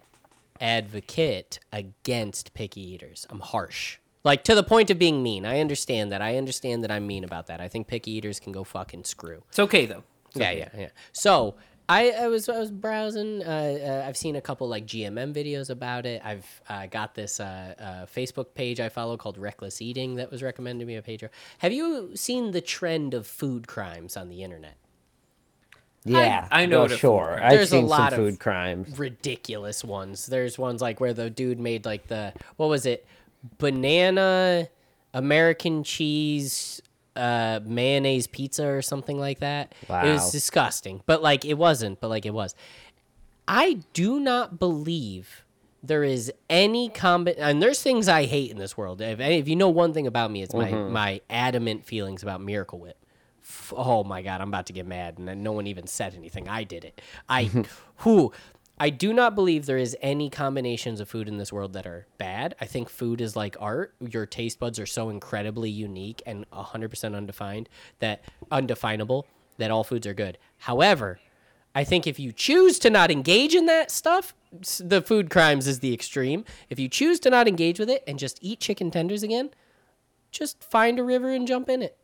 Speaker 1: advocate against picky eaters. I'm harsh. Like to the point of being mean. I understand that. I understand that I'm mean about that. I think picky eaters can go fucking screw.
Speaker 3: It's okay though. It's
Speaker 1: Yeah,
Speaker 3: okay.
Speaker 1: yeah, yeah. So I, I was I was browsing. Uh, uh, I've seen a couple like GMM videos about it. I've uh, got this uh, uh, Facebook page I follow called Reckless Eating that was recommended to me by Pedro. Have you seen the trend of food crimes on the internet?
Speaker 2: Yeah,
Speaker 3: I know
Speaker 2: well,
Speaker 3: what a food
Speaker 2: sure. I've
Speaker 1: There's a
Speaker 2: seen
Speaker 1: lot
Speaker 2: some
Speaker 1: of
Speaker 2: food crimes.
Speaker 1: Ridiculous ones. There's ones like where the dude made like the what was it, banana, American cheese, uh, mayonnaise pizza or something like that.
Speaker 2: Wow.
Speaker 1: It was disgusting, but like it wasn't. But like it was. I do not believe there is any combi and there's things I hate in this world. If, if you know one thing about me, it's my my adamant feelings about Miracle Whip. F- Oh my god, I'm about to get mad, and then no one even said anything. I did it. I who. I do not believe there is any combinations of food in this world that are bad. I think food is like art. Your taste buds are so incredibly unique and 100% undefined that undefinable that all foods are good. However, I think if you choose to not engage in that stuff, the food crimes is the extreme. If you choose to not engage with it and just eat chicken tenders again, just find a river and jump in it.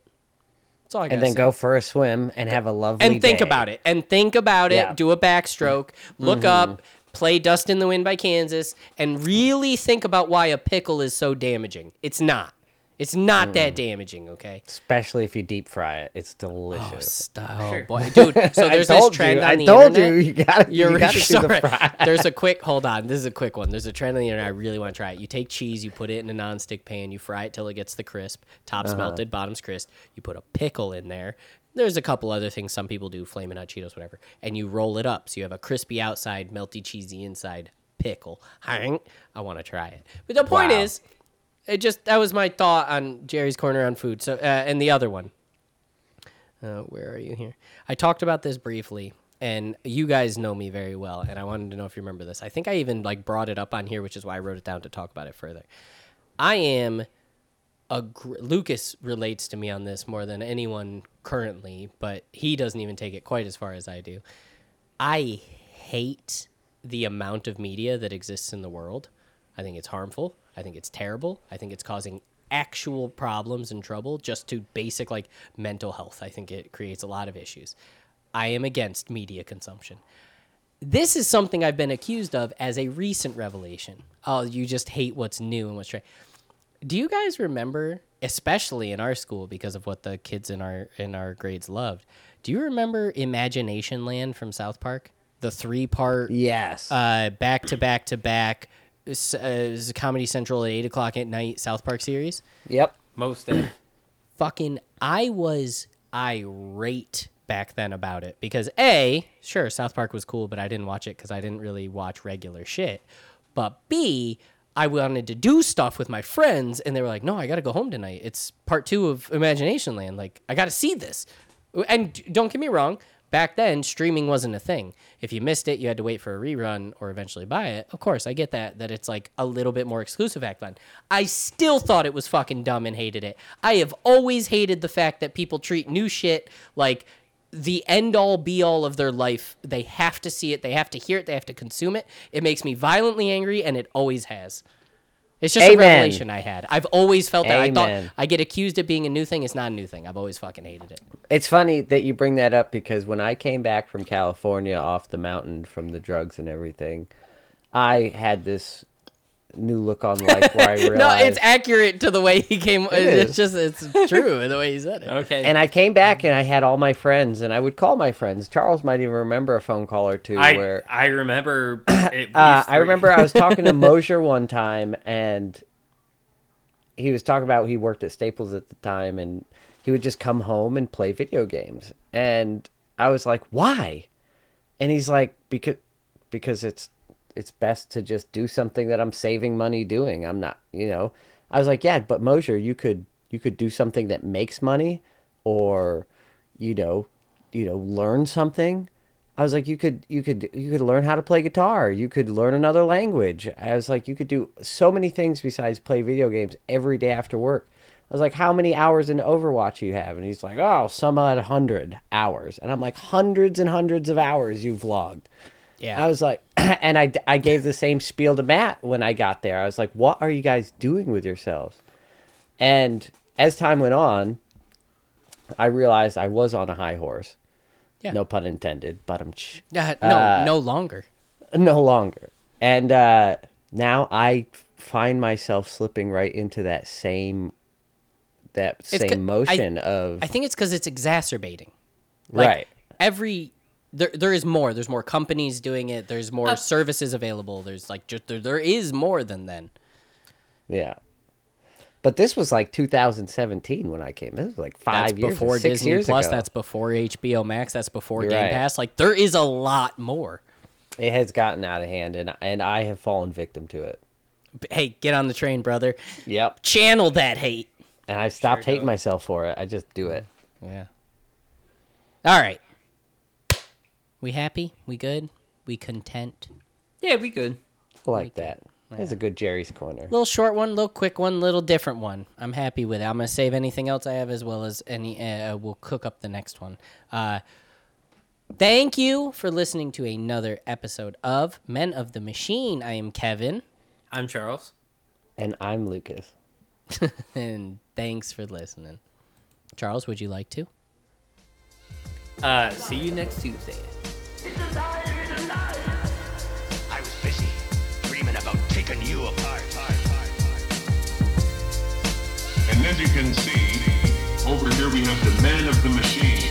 Speaker 1: That's all I got.
Speaker 2: And then go for a swim and have a lovely
Speaker 1: and think
Speaker 2: day.
Speaker 1: about it. And think about it.
Speaker 2: Yeah.
Speaker 1: Do a backstroke. Look mm-hmm. up. Play "Dust in the Wind" by Kansas, and really think about why a pickle is so damaging. It's not. It's not that damaging. Okay.
Speaker 2: Especially if you deep fry it, it's
Speaker 1: Oh,
Speaker 2: delicious.
Speaker 1: stop. Oh, boy, dude. So there's this
Speaker 2: told
Speaker 1: trend
Speaker 2: you,
Speaker 1: on
Speaker 2: I
Speaker 1: the
Speaker 2: told
Speaker 1: internet.
Speaker 2: you, you gotta,
Speaker 1: You're
Speaker 2: you gotta do the fry.
Speaker 1: There's a quick hold on. This is a quick one. There's a trend on the internet. I really want to try it. You take cheese, you put it in a nonstick pan, you fry it till it gets the crisp, tops
Speaker 2: Uh-huh.
Speaker 1: melted, bottoms crisp. You put a pickle in there. There's a couple other things some people do, flaming hot Cheetos, whatever, and you roll it up so you have a crispy outside, melty cheesy inside pickle. I want to try it. But the point
Speaker 2: Wow.
Speaker 1: is, it just that was my thought on Jerry's corner on food. So uh, and the other one. Uh, where are you here? I talked about this briefly, and you guys know me very well, and I wanted to know if you remember this. I think I even like brought it up on here, which is why I wrote it down to talk about it further. I am a gr- Lucas relates to me on this more than anyone currently, but he doesn't even take it quite as far as I do. I hate the amount of media that exists in the world. I think it's harmful. I think it's terrible. I think it's causing actual problems and trouble just to basic like mental health. I think it creates a lot of issues. I am against media consumption. This is something I've been accused of as a recent revelation. Oh, you just hate what's new and what's right. Do you guys remember, especially in our school because of what the kids in our in our grades loved? Do you remember Imagination Land from South Park? The three part
Speaker 2: Yes.
Speaker 1: uh, back to back to back uh, Comedy Central at eight o'clock at night South Park series.
Speaker 2: yep.
Speaker 3: Most of
Speaker 1: Fucking, I was irate back then about it because a sure South Park was cool, but I didn't watch it because I didn't really watch regular shit. But b I wanted to do stuff with my friends, and they were like, "No, I got to go home tonight. It's part two of Imagination Land. Like, I got to see this." And don't get me wrong, back then streaming wasn't a thing. If you missed it, you had to wait for a rerun or eventually buy it. Of course, I get that that it's like a little bit more exclusive back then. I still thought it was fucking dumb and hated it. I have always hated the fact that people treat new shit like the end all be all of their life. They have to see it, they have to hear it, they have to consume it. It makes me violently angry and it always has. It's just a revelation I had. I've always felt that. I thought I get accused of being a new thing. It's not a new thing. I've always fucking hated it.
Speaker 2: It's funny that you bring that up because when I came back from California off the mountain from the drugs and everything, I had this new look on life where I realized.
Speaker 1: No, it's accurate to the way he came. it's
Speaker 2: is.
Speaker 1: just it's true in the way he said it.
Speaker 3: Okay.
Speaker 2: and I came back and I had all my friends and I would call my friends. Charles might even remember a phone call or two
Speaker 3: I
Speaker 2: where
Speaker 3: I remember.
Speaker 2: Uh, I remember I was talking to Mosher one time, and he was talking about he worked at Staples at the time, and he would just come home and play video games. And I was like, "Why?" And he's like, "Because, because it's it's best to just do something that I'm saving money doing. I'm not, you know." I was like, "Yeah, but Mosher, you could you could do something that makes money, or, you know, you know, learn something." I was like, you could, you could, you could learn how to play guitar. You could learn another language. I was like, you could do so many things besides play video games every day after work. I was like, how many hours in Overwatch you have? And he's like, oh, some odd hundred hours. And I'm like, hundreds and hundreds of hours you've logged.
Speaker 1: Yeah.
Speaker 2: I was like, and I, I gave the same spiel to Matt when I got there. I was like, what are you guys doing with yourselves? And as time went on, I realized I was on a high horse.
Speaker 1: Yeah.
Speaker 2: No pun intended. But I'm
Speaker 1: Uh, no,
Speaker 2: Uh,
Speaker 1: no longer.
Speaker 2: no longer. And uh, now I find myself slipping right into that same that
Speaker 1: It's
Speaker 2: same
Speaker 1: ca- I-
Speaker 2: motion of
Speaker 1: I think it's because it's exacerbating. Like,
Speaker 2: right.
Speaker 1: Every there, there is more. There's more companies doing it. There's more
Speaker 3: Uh,
Speaker 1: services available. There's like just there, there is more than then.
Speaker 2: Yeah. But this was like 2017 when I came. This was like five
Speaker 1: That's
Speaker 2: years,
Speaker 1: before
Speaker 2: six
Speaker 1: Disney
Speaker 2: years
Speaker 1: Plus.
Speaker 2: ago.
Speaker 1: That's before HBO Max. That's before
Speaker 2: You're
Speaker 1: Game
Speaker 2: right.
Speaker 1: Pass. Like there is a lot more.
Speaker 2: It has gotten out of hand, and and I have fallen victim to it.
Speaker 1: Hey, get on the train, brother.
Speaker 2: Yep.
Speaker 1: Channel that hate.
Speaker 2: And I stopped
Speaker 3: Sure
Speaker 2: hating
Speaker 3: do.
Speaker 2: myself for it. I just do it.
Speaker 1: Yeah. All right. We happy? We good? We content?
Speaker 3: Yeah, we good.
Speaker 2: I like that. That's a good Jerry's corner.
Speaker 1: Little short one, little quick one, little different one. I'm happy with it. I'm gonna save anything else I have as well as any. Uh, we'll cook up the next one. Uh, thank you for listening to another episode of Men of the Machine. I am Kevin,
Speaker 3: I'm Charles.
Speaker 2: And I'm Lucas.
Speaker 1: and thanks for listening. Charles, would you like to?
Speaker 3: Uh, see you next Tuesday.
Speaker 4: I was busy dreaming about taking you apart.
Speaker 5: And as you can see, over here we have the man of the machine.